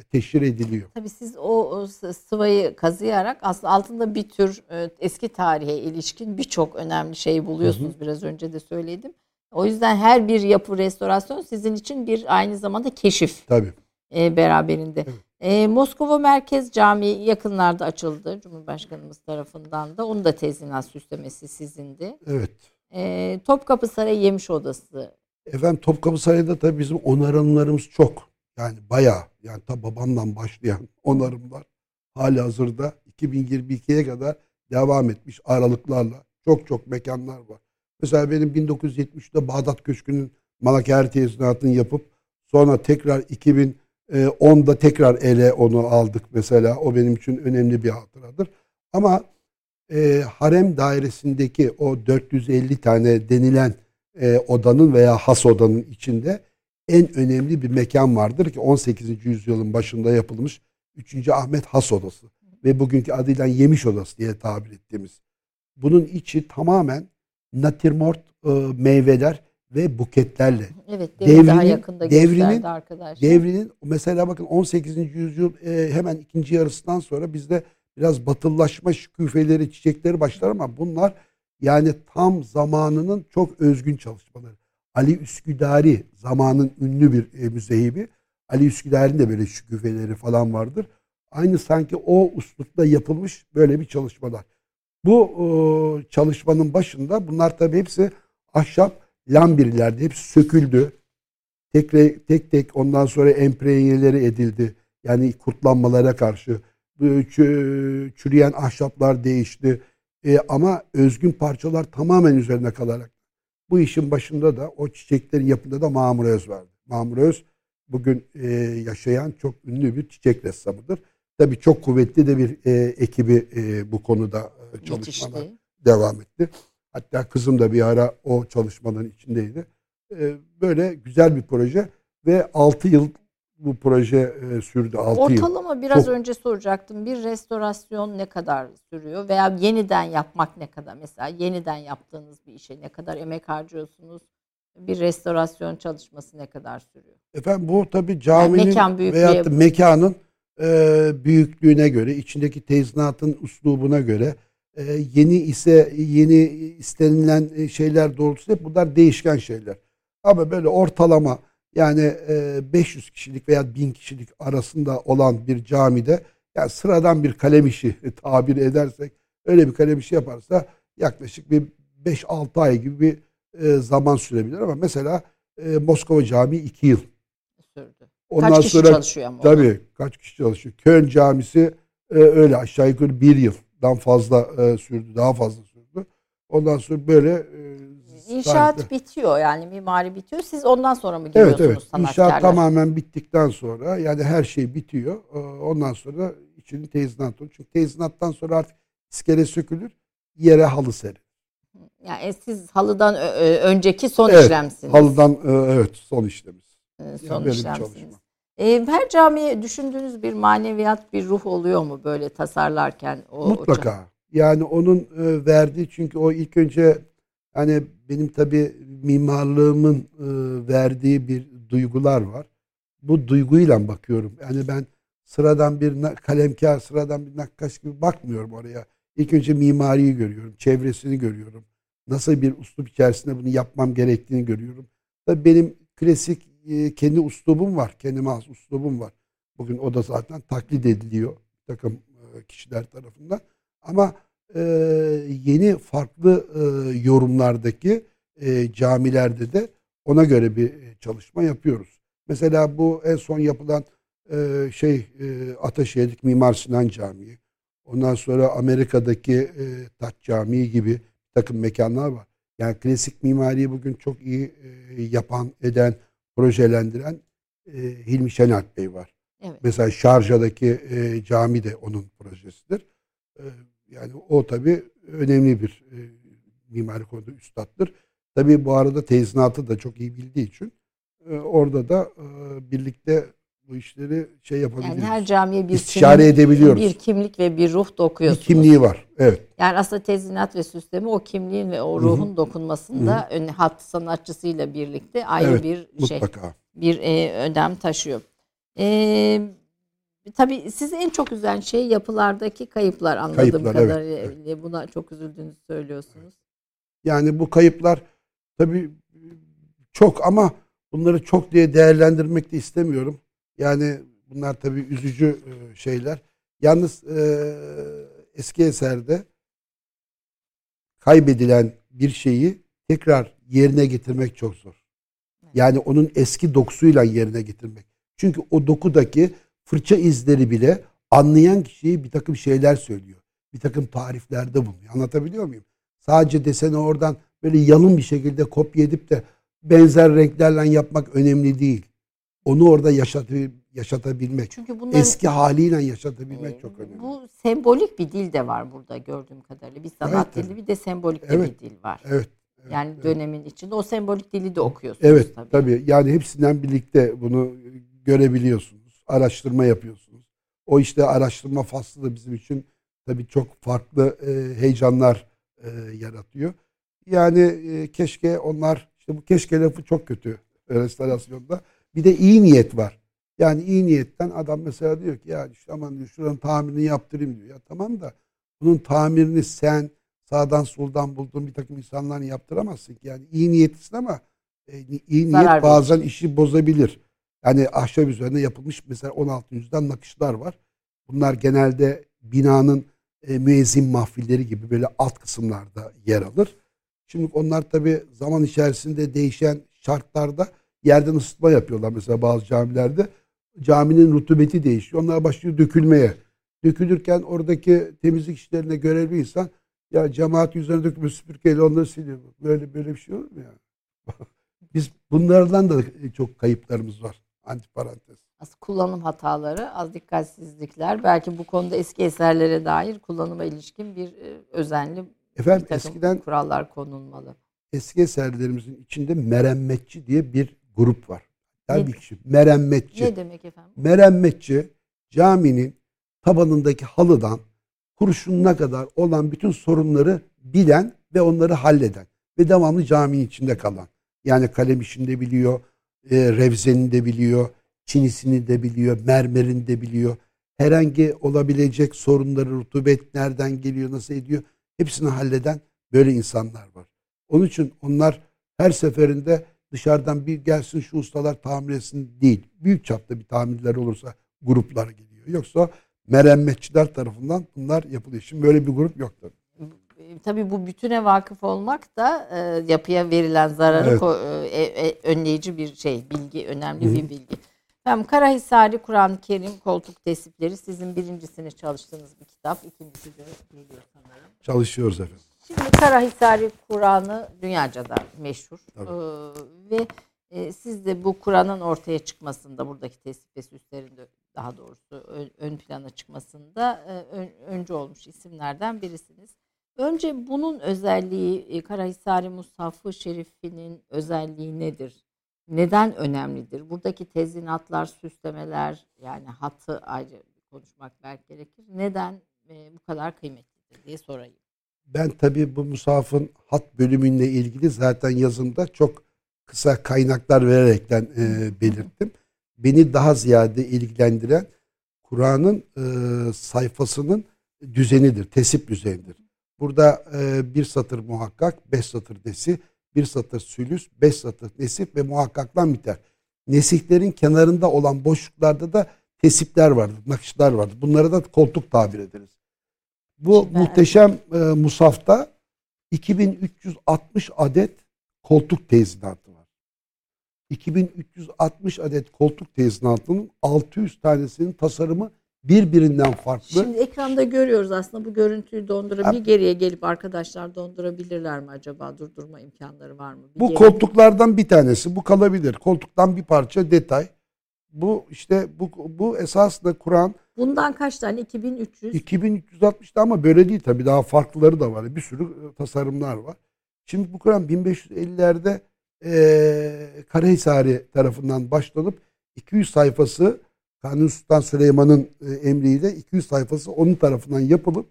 teşhir ediliyor. Tabii siz o, sıvayı kazıyarak aslında altında bir tür e, eski tarihe ilişkin birçok önemli şeyi buluyorsunuz. Hı hı. Biraz önce de söyledim. O yüzden her bir yapı restorasyon sizin için bir aynı zamanda keşif. Tabii. E, beraberinde. Evet. E, Moskova Merkez Camii yakınlarda açıldı Cumhurbaşkanımız tarafından da. Onun da tezinat süslemesi sizindi. Evet. E, Topkapı Sarayı Yemiş Odası. Efendim Topkapı Sarayı'da tabii bizim onarımlarımız çok. Yani bayağı yani ta babamdan başlayan [LAUGHS] onarımlar hali hazırda 2022'ye kadar devam etmiş aralıklarla. Çok çok mekanlar var. Mesela benim 1973'te Bağdat Köşkü'nün Malaker tezinatını yapıp sonra tekrar 2010'da tekrar ele onu aldık mesela. O benim için önemli bir hatıradır. Ama e, harem dairesindeki o 450 tane denilen e, odanın veya has odanın içinde en önemli bir mekan vardır ki 18. yüzyılın başında yapılmış 3. Ahmet Has Odası ve bugünkü adıyla Yemiş Odası diye tabir ettiğimiz. Bunun içi tamamen natürmort e, meyveler ve buketlerle. Evet, devrinin, daha yakında devrinin, arkadaşlar. Devrinin mesela bakın 18. yüzyıl e, hemen ikinci yarısından sonra bizde biraz batıllaşma şüküfeleri, çiçekleri başlar ama bunlar yani tam zamanının çok özgün çalışmaları. Ali Üsküdari zamanın ünlü bir e, müzehibi. Ali Üsküdari'nin de böyle şüküfeleri falan vardır. Aynı sanki o uslupta yapılmış böyle bir çalışmalar. Bu e, çalışmanın başında bunlar tabii hepsi ahşap lambirlerdi. Hepsi söküldü. Tek, tek tek ondan sonra empreyeleri edildi. Yani kurtlanmalara karşı. Çürüyen ahşaplar değişti. E, ama özgün parçalar tamamen üzerine kalarak bu işin başında da o çiçeklerin yapında da Mamur Öz vardı. Mamur Öz bugün e, yaşayan çok ünlü bir çiçek ressamıdır. Tabii çok kuvvetli de bir e, ekibi e, bu konuda e, çalışmalar devam etti. Hatta kızım da bir ara o çalışmaların içindeydi. E, böyle güzel bir proje ve 6 yıl bu proje e, sürdü 6 yıl. Ortalama biraz Çok... önce soracaktım. Bir restorasyon ne kadar sürüyor veya yeniden yapmak ne kadar? Mesela yeniden yaptığınız bir işe ne kadar emek harcıyorsunuz? Bir restorasyon çalışması ne kadar sürüyor? Efendim bu tabii caminin yani mekan veya da mekanın e, büyüklüğüne göre, içindeki tezinatın üslubuna göre e, yeni ise yeni istenilen şeyler doğrultusunda bunlar değişken şeyler. Ama böyle ortalama yani 500 e, kişilik veya 1000 kişilik arasında olan bir camide yani sıradan bir kalem işi [LAUGHS] tabir edersek öyle bir kalem işi yaparsa yaklaşık bir 5-6 ay gibi bir e, zaman sürebilir ama mesela e, Moskova Camii 2 yıl sürdü. Ondan kaç kişi sonra, çalışıyor ama? Tabii kaç kişi çalışıyor. Köln Camisi öyle aşağı yukarı bir yıldan fazla sürdü. Daha fazla sürdü. Ondan sonra böyle İnşaat tarihte. bitiyor yani mimari bitiyor. Siz ondan sonra mı giriyorsunuz evet, evet. İnşaat tamamen bittikten sonra yani her şey bitiyor. Ee, ondan sonra içinin tezinat olur. Çünkü tezinattan sonra artık iskele sökülür. Yere halı serir. Yani siz halıdan önceki son evet, işlemsiniz. Halıdan e, evet son işlemiz. Son yani işlemsiniz. E, her camiye düşündüğünüz bir maneviyat, bir ruh oluyor mu böyle tasarlarken? O, Mutlaka. O yani onun e, verdiği çünkü o ilk önce Hani benim tabii mimarlığımın e, verdiği bir duygular var. Bu duyguyla bakıyorum. Yani ben sıradan bir kalemkar, sıradan bir nakkaş gibi bakmıyorum oraya. İlk önce mimariyi görüyorum, çevresini görüyorum. Nasıl bir uslup içerisinde bunu yapmam gerektiğini görüyorum. Tabii benim klasik e, kendi uslubum var, kendime az uslubum var. Bugün o da zaten taklit ediliyor bir takım e, kişiler tarafından. Ama e, yeni farklı e, yorumlardaki e, camilerde de ona göre bir çalışma yapıyoruz. Mesela bu en son yapılan e, şey e, Ataşehir'deki Mimar Sinan Camii. Ondan sonra Amerika'daki e, Taç Camii gibi takım mekanlar var. Yani klasik mimariyi bugün çok iyi e, yapan, eden, projelendiren e, Hilmi Şenalp Bey var. Evet. Mesela Şarja'daki e, cami de onun projesidir. E, yani o tabii önemli bir e, mimari konuda üstattır. Tabii bu arada tezinatı da çok iyi bildiği için e, orada da e, birlikte bu işleri şey yapabiliyoruz. Yani her camiye bir kimlik, edebiliyoruz. bir kimlik ve bir ruh dokuyorsunuz. Bir kimliği var. Evet. Yani aslında tezinat ve süsleme o kimliğin ve o ruhun Hı-hı. dokunmasında Hı-hı. hat sanatçısıyla birlikte ayrı evet, bir şey. Mutlaka. Bir e, önem taşıyor. E, Tabii sizi en çok üzen şey yapılardaki kayıplar anladığım Kayıplar, evet, kadarıyla. Buna çok üzüldüğünüzü söylüyorsunuz. Yani bu kayıplar tabii çok ama bunları çok diye değerlendirmek de istemiyorum. Yani bunlar tabii üzücü e, şeyler. Yalnız e, eski eserde kaybedilen bir şeyi tekrar yerine getirmek çok zor. Yani onun eski dokusuyla yerine getirmek. Çünkü o dokudaki fırça izleri bile anlayan kişiye bir takım şeyler söylüyor. Bir takım tariflerde bulunuyor. Anlatabiliyor muyum? Sadece deseni oradan böyle yalın bir şekilde kopya edip de benzer renklerle yapmak önemli değil. Onu orada yaşatı, yaşatabilmek. Çünkü bunların, eski haliyle yaşatabilmek e, çok önemli. Bu sembolik bir dil de var burada gördüğüm kadarıyla. Bir sanat evet, dili bir de sembolik evet, bir dil var. Evet. evet yani evet. dönemin içinde o sembolik dili de okuyorsunuz evet, tabii. tabii. Yani hepsinden birlikte bunu görebiliyorsunuz. Araştırma yapıyorsunuz. O işte araştırma faslı da bizim için tabii çok farklı e, heyecanlar e, yaratıyor. Yani e, keşke onlar işte bu keşke lafı çok kötü restorasyonda. Bir de iyi niyet var. Yani iyi niyetten adam mesela diyor ki ya işte aman diyor şuranın tamirini yaptırayım diyor. Ya tamam da bunun tamirini sen sağdan soldan bulduğun bir takım insanların yaptıramazsın ki. Yani iyi niyetlisin ama e, iyi niyet Zarar bazen işi bozabilir. Yani ahşap üzerine yapılmış mesela 16. yüzyıldan nakışlar var. Bunlar genelde binanın e, müezzin mahfilleri gibi böyle alt kısımlarda yer alır. Şimdi onlar tabi zaman içerisinde değişen şartlarda yerden ısıtma yapıyorlar mesela bazı camilerde. Caminin rutubeti değişiyor. Onlar başlıyor dökülmeye. Dökülürken oradaki temizlik işlerine görevli insan ya cemaat üzerine dökülmüş süpürgeyle onları siliyor. Böyle böyle bir şey olur mu ya? [LAUGHS] Biz bunlardan da çok kayıplarımız var. Antiparantez. Az kullanım hataları, az dikkatsizlikler, belki bu konuda eski eserlere dair kullanıma ilişkin bir e, özenli Efendim bir eskiden kurallar konulmalı. Eski eserlerimizin içinde meremmetçi diye bir grup var. Yani bir kişi meremmetçi. Ne demek efendim? Meremmetçi caminin tabanındaki halıdan kurşununa kadar olan bütün sorunları bilen ve onları halleden ve devamlı caminin içinde kalan. Yani kalem işini biliyor, e, revzenin de biliyor, çinisini de biliyor, mermerini de biliyor. Herhangi olabilecek sorunları, rutubet nereden geliyor, nasıl ediyor hepsini halleden böyle insanlar var. Onun için onlar her seferinde dışarıdan bir gelsin şu ustalar tamir etsin değil. Büyük çapta bir tamirler olursa gruplar geliyor. Yoksa meremmetçiler tarafından bunlar yapılıyor. Şimdi böyle bir grup yok tabii. Tabii bu bütüne vakıf olmak da e, yapıya verilen zararı evet. ko- e, e, önleyici bir şey, bilgi, önemli Hı-hı. bir bilgi. Tamam, Karahisari Kur'an-ı Kerim koltuk tesipleri sizin birincisini çalıştığınız bir kitap. ikincisi de geliyor sanırım. Çalışıyoruz efendim. Şimdi Karahisari Kur'an'ı dünyaca da meşhur. Ee, ve e, siz de bu Kur'an'ın ortaya çıkmasında buradaki tesip ve süslerinde daha doğrusu ön, ön plana çıkmasında e, ön, öncü olmuş isimlerden birisiniz. Önce bunun özelliği e, Karahisari Mushafı Şerif'inin özelliği nedir? Neden önemlidir? Buradaki tezinatlar, süslemeler yani hatı ayrı konuşmak belki gerekir. Neden e, bu kadar kıymetlidir diye sorayım. Ben tabii bu musafın hat bölümünle ilgili zaten yazımda çok kısa kaynaklar vererekten e, belirttim. Beni daha ziyade ilgilendiren Kur'an'ın e, sayfasının düzenidir, tesip düzenidir. Burada e, bir satır muhakkak, beş satır desi, bir satır sülüs, beş satır nesip ve muhakkaktan biter. Nesiklerin kenarında olan boşluklarda da tesipler vardır, nakışlar vardır. Bunlara da koltuk tabir ederiz. Bu Süper. muhteşem e, musafta 2360 adet koltuk tezinatı var. 2360 adet koltuk tezinatının 600 tanesinin tasarımı birbirinden farklı. Şimdi ekranda görüyoruz aslında bu görüntüyü dondurabilir. Bir geriye gelip arkadaşlar dondurabilirler mi acaba? Durdurma imkanları var mı? Bir bu geriye... koltuklardan bir tanesi. Bu kalabilir. Koltuktan bir parça detay. Bu işte bu bu esasında Kur'an Bundan kaç tane? 2300. 2360'da ama böyle değil tabii. Daha farklıları da var. Bir sürü e, tasarımlar var. Şimdi bu Kur'an 1550'lerde e, Karahisari tarafından başlanıp 200 sayfası Kanuni Sultan Süleyman'ın e, emriyle 200 sayfası onun tarafından yapılıp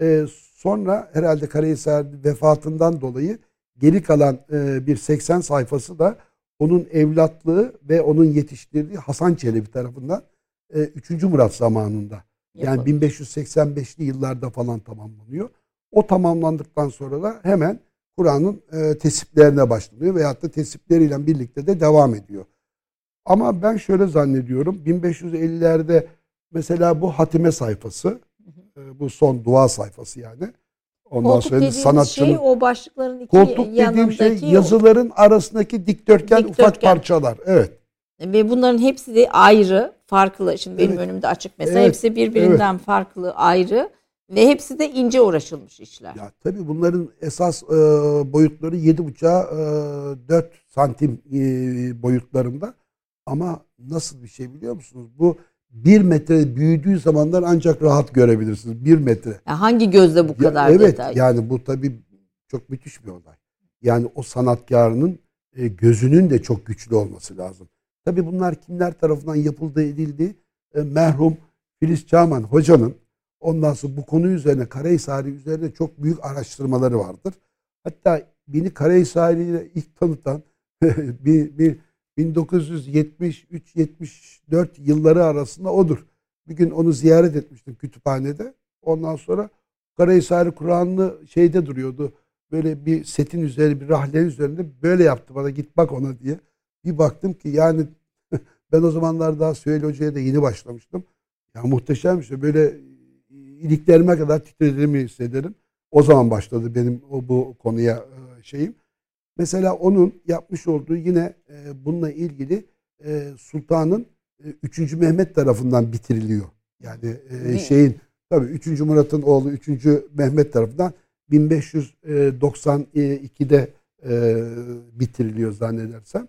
e, sonra herhalde Karahisar vefatından dolayı geri kalan e, bir 80 sayfası da onun evlatlığı ve onun yetiştirdiği Hasan Çelebi tarafından e, 3. Murat zamanında. Yani Yapalım. 1585'li yıllarda falan tamamlanıyor. O tamamlandıktan sonra da hemen Kur'an'ın tesiplerine başlanıyor veyahut da tesipleriyle birlikte de devam ediyor. Ama ben şöyle zannediyorum 1550'lerde mesela bu hatime sayfası e, bu son dua sayfası yani. Ondan Koltuk sonra sanatçının şey o başlıkların iki koltuk dediğim şey yazıların arasındaki dikdörtgen, ufak Dikdörtgen. parçalar. Evet. ve bunların hepsi de ayrı, farklı. Şimdi benim Evet. önümde açık mesela Evet. hepsi birbirinden farklı, ayrı ve hepsi de ince uğraşılmış işler. Ya tabii bunların esas e, boyutları 7,5'a e, 4 santim e, boyutlarında. Ama nasıl bir şey biliyor musunuz? Bu 1 metre büyüdüğü zamanlar ancak rahat görebilirsiniz. 1 metre. Ya hangi gözle bu Ya kadar evet detay? yani bu tabii çok müthiş bir olay. Yani o sanatkarının e, gözünün de çok güçlü olması lazım. Tabii bunlar kimler tarafından yapıldı edildi? E, merhum Filiz Çağman hocanın ondan sonra bu konu üzerine Karahisari üzerine çok büyük araştırmaları vardır. Hatta beni Karahisari ile ilk tanıtan [LAUGHS] bir, bir 1973-74 yılları arasında odur. Bir gün onu ziyaret etmiştim kütüphanede. Ondan sonra Karahisari Kur'an'lı şeyde duruyordu. Böyle bir setin üzeri bir rahlenin üzerinde böyle yaptı bana git bak ona diye. Bir baktım ki yani [LAUGHS] ben o zamanlar daha Süheyl Hoca'ya da yeni başlamıştım. Ya muhteşem şey. Böyle iliklerime kadar titrediğimi hissederim. O zaman başladı benim o bu konuya e, şeyim. Mesela onun yapmış olduğu yine e, bununla ilgili e, Sultan'ın e, 3. Mehmet tarafından bitiriliyor. Yani e, şeyin tabii 3. Murat'ın oğlu 3. Mehmet tarafından 1592'de e, bitiriliyor zannedersem.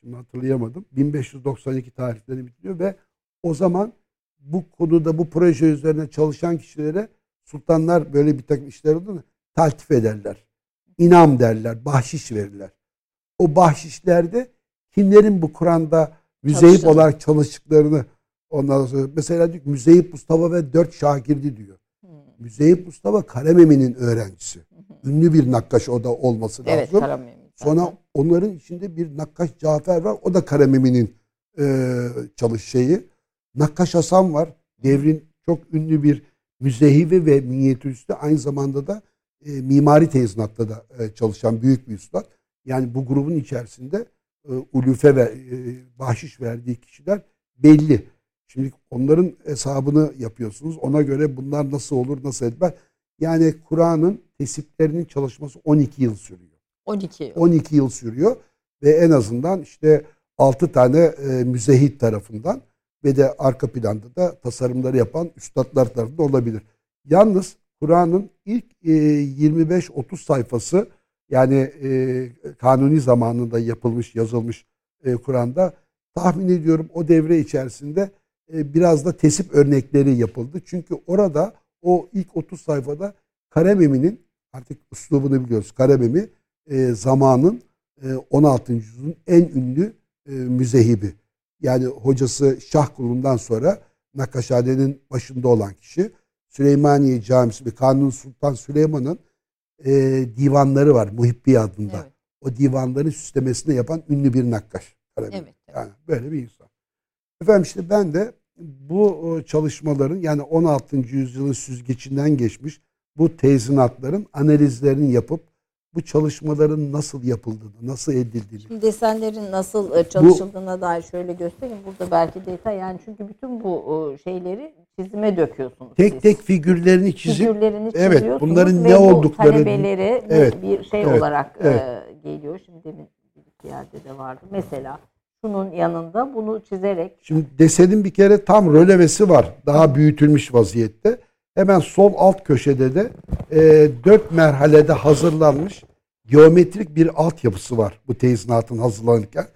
Şimdi hatırlayamadım. 1592 tarihleri bitiriyor ve o zaman bu konuda bu proje üzerine çalışan kişilere sultanlar böyle bir takım işler olduğunu taltif ederler. İnam derler, bahşiş verirler. O bahşişlerde kimlerin bu Kur'an'da müzeyip olarak çalıştıklarını ondan sonra mesela diyor Müzeyip Mustafa ve dört şagirdi diyor. Hmm. Müzeyip Mustafa Karememi'nin öğrencisi. Ünlü bir nakkaş o da olması lazım. Evet, Karamemik. Sonra onların içinde bir nakkaş Cafer var. O da Karememi'nin e, çalış şeyi. Nakkaş Hasan var. Devrin çok ünlü bir müzehivi ve minyatüristi. Aynı zamanda da e, mimari tezinatta da e, çalışan büyük bir üstad. Yani bu grubun içerisinde e, ulufe ve e, bahşiş verdiği kişiler belli. Şimdi onların hesabını yapıyorsunuz. Ona göre bunlar nasıl olur, nasıl etmez. Yani Kur'an'ın tesiplerinin çalışması 12 yıl sürüyor. 12 yıl. 12 yıl sürüyor ve en azından işte 6 tane e, müzehit tarafından ve de arka planda da tasarımları yapan üstadlar tarafından olabilir. Yalnız Kur'an'ın ilk e, 25-30 sayfası yani e, kanuni zamanında yapılmış, yazılmış e, Kur'an'da tahmin ediyorum o devre içerisinde e, biraz da tesip örnekleri yapıldı. Çünkü orada o ilk 30 sayfada Karememi'nin artık üslubunu biliyoruz. Karememi e, zamanın e, 16. yüzyılın en ünlü e, müzehibi. Yani hocası Şah Kurulu'ndan sonra Nakkaşhane'nin başında olan kişi. Süleymaniye Camisi ve Kanuni Sultan Süleyman'ın e, divanları var Muhibbi adında. Evet. O divanların süslemesini yapan ünlü bir nakkaş. Evet. evet. Yani böyle bir insan. Efendim işte ben de bu çalışmaların yani 16. yüzyılın süzgecinden geçmiş bu tezinatların analizlerini yapıp bu çalışmaların nasıl yapıldığını, nasıl edildiğini. Şimdi desenlerin nasıl e, çalışıldığına dair şöyle göstereyim. Burada belki detay yani çünkü bütün bu e, şeyleri çizime döküyorsunuz Tek siz. tek figürlerini çizip figürlerini evet, bunların ne bu olduklarını- talebeleri bir- Evet, bir şey evet, olarak evet. e, geliyor. Şimdi demin bir yerde de vardı. Mesela şunun yanında bunu çizerek Şimdi desenin bir kere tam rölevesi var. Daha büyütülmüş vaziyette. Hemen sol alt köşede de e, dört merhalede hazırlanmış geometrik bir altyapısı var bu tezinatın hazırlanırken.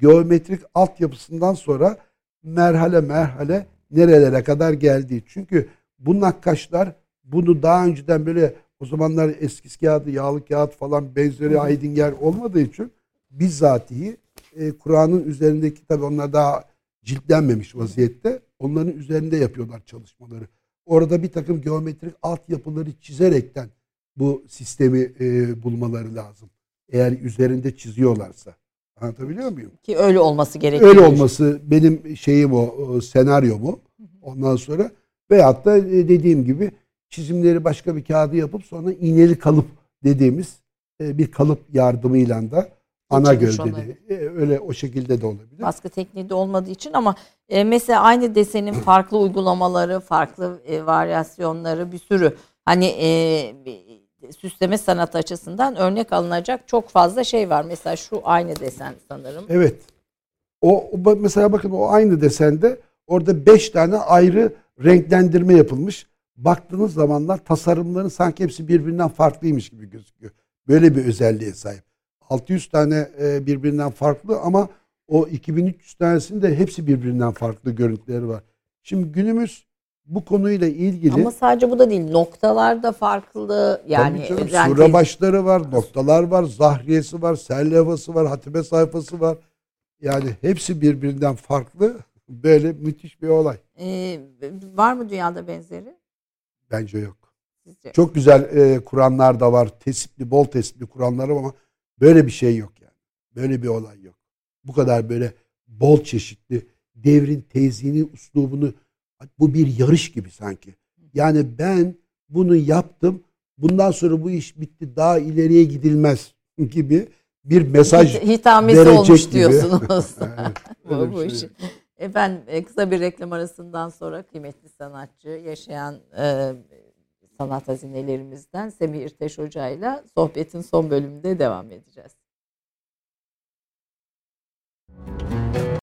Geometrik altyapısından sonra merhale merhale nerelere kadar geldiği. Çünkü bu nakkaşlar bunu daha önceden böyle o zamanlar eskiz kağıdı, yağlı kağıt falan benzeri Heidinger olmadığı için bizzatihi e, Kur'an'ın üzerindeki tabi onlar daha ciltlenmemiş vaziyette. Onların üzerinde yapıyorlar çalışmaları. Orada bir takım geometrik altyapıları çizerekten bu sistemi e, bulmaları lazım. Eğer üzerinde çiziyorlarsa. Anlatabiliyor muyum? Ki öyle olması gerekiyor. Öyle olması benim şeyim o, o senaryo mu? Ondan sonra veyahut da e, dediğim gibi çizimleri başka bir kağıdı yapıp sonra iğneli kalıp dediğimiz e, bir kalıp yardımıyla da ana Geçirmiş gövdeli e, öyle o şekilde de olabilir. Baskı tekniği de olmadığı için ama e, mesela aynı desenin [CLEARS THROAT] farklı uygulamaları, farklı e, varyasyonları bir sürü hani e, süsleme sanat açısından örnek alınacak çok fazla şey var. Mesela şu aynı desen sanırım. Evet. O, mesela bakın o aynı desende orada beş tane ayrı renklendirme yapılmış. Baktığınız zamanlar tasarımların sanki hepsi birbirinden farklıymış gibi gözüküyor. Böyle bir özelliğe sahip. 600 tane e, birbirinden farklı ama o 2300 tanesinde hepsi birbirinden farklı görüntüleri var. Şimdi günümüz bu konuyla ilgili Ama sadece bu da değil. Noktalar da farklı. Yani canım, yani sura başları var, noktalar var, zahriyesi var, sel levhası var, hatibe sayfası var. Yani hepsi birbirinden farklı. [LAUGHS] Böyle müthiş bir olay. e, var mı dünyada benzeri? Bence yok. Sizce? Çok güzel e, Kur'anlar da var. Tesipli, bol tesipli Kur'anlar ama böyle bir şey yok yani. Böyle bir olay yok. Bu kadar böyle bol çeşitli devrin tezini, uslubunu bu bir yarış gibi sanki. Yani ben bunu yaptım. Bundan sonra bu iş bitti. Daha ileriye gidilmez [LAUGHS] gibi bir mesaj Hit- hitamesi olmuş gibi. diyorsunuz. [LAUGHS] Evet, [LAUGHS] bu, bu şey. işin. Efendim e, kısa bir reklam arasından sonra kıymetli sanatçı, yaşayan e, sanat hazinelerimizden Semih İrteş Hoca sohbetin son bölümünde devam edeceğiz.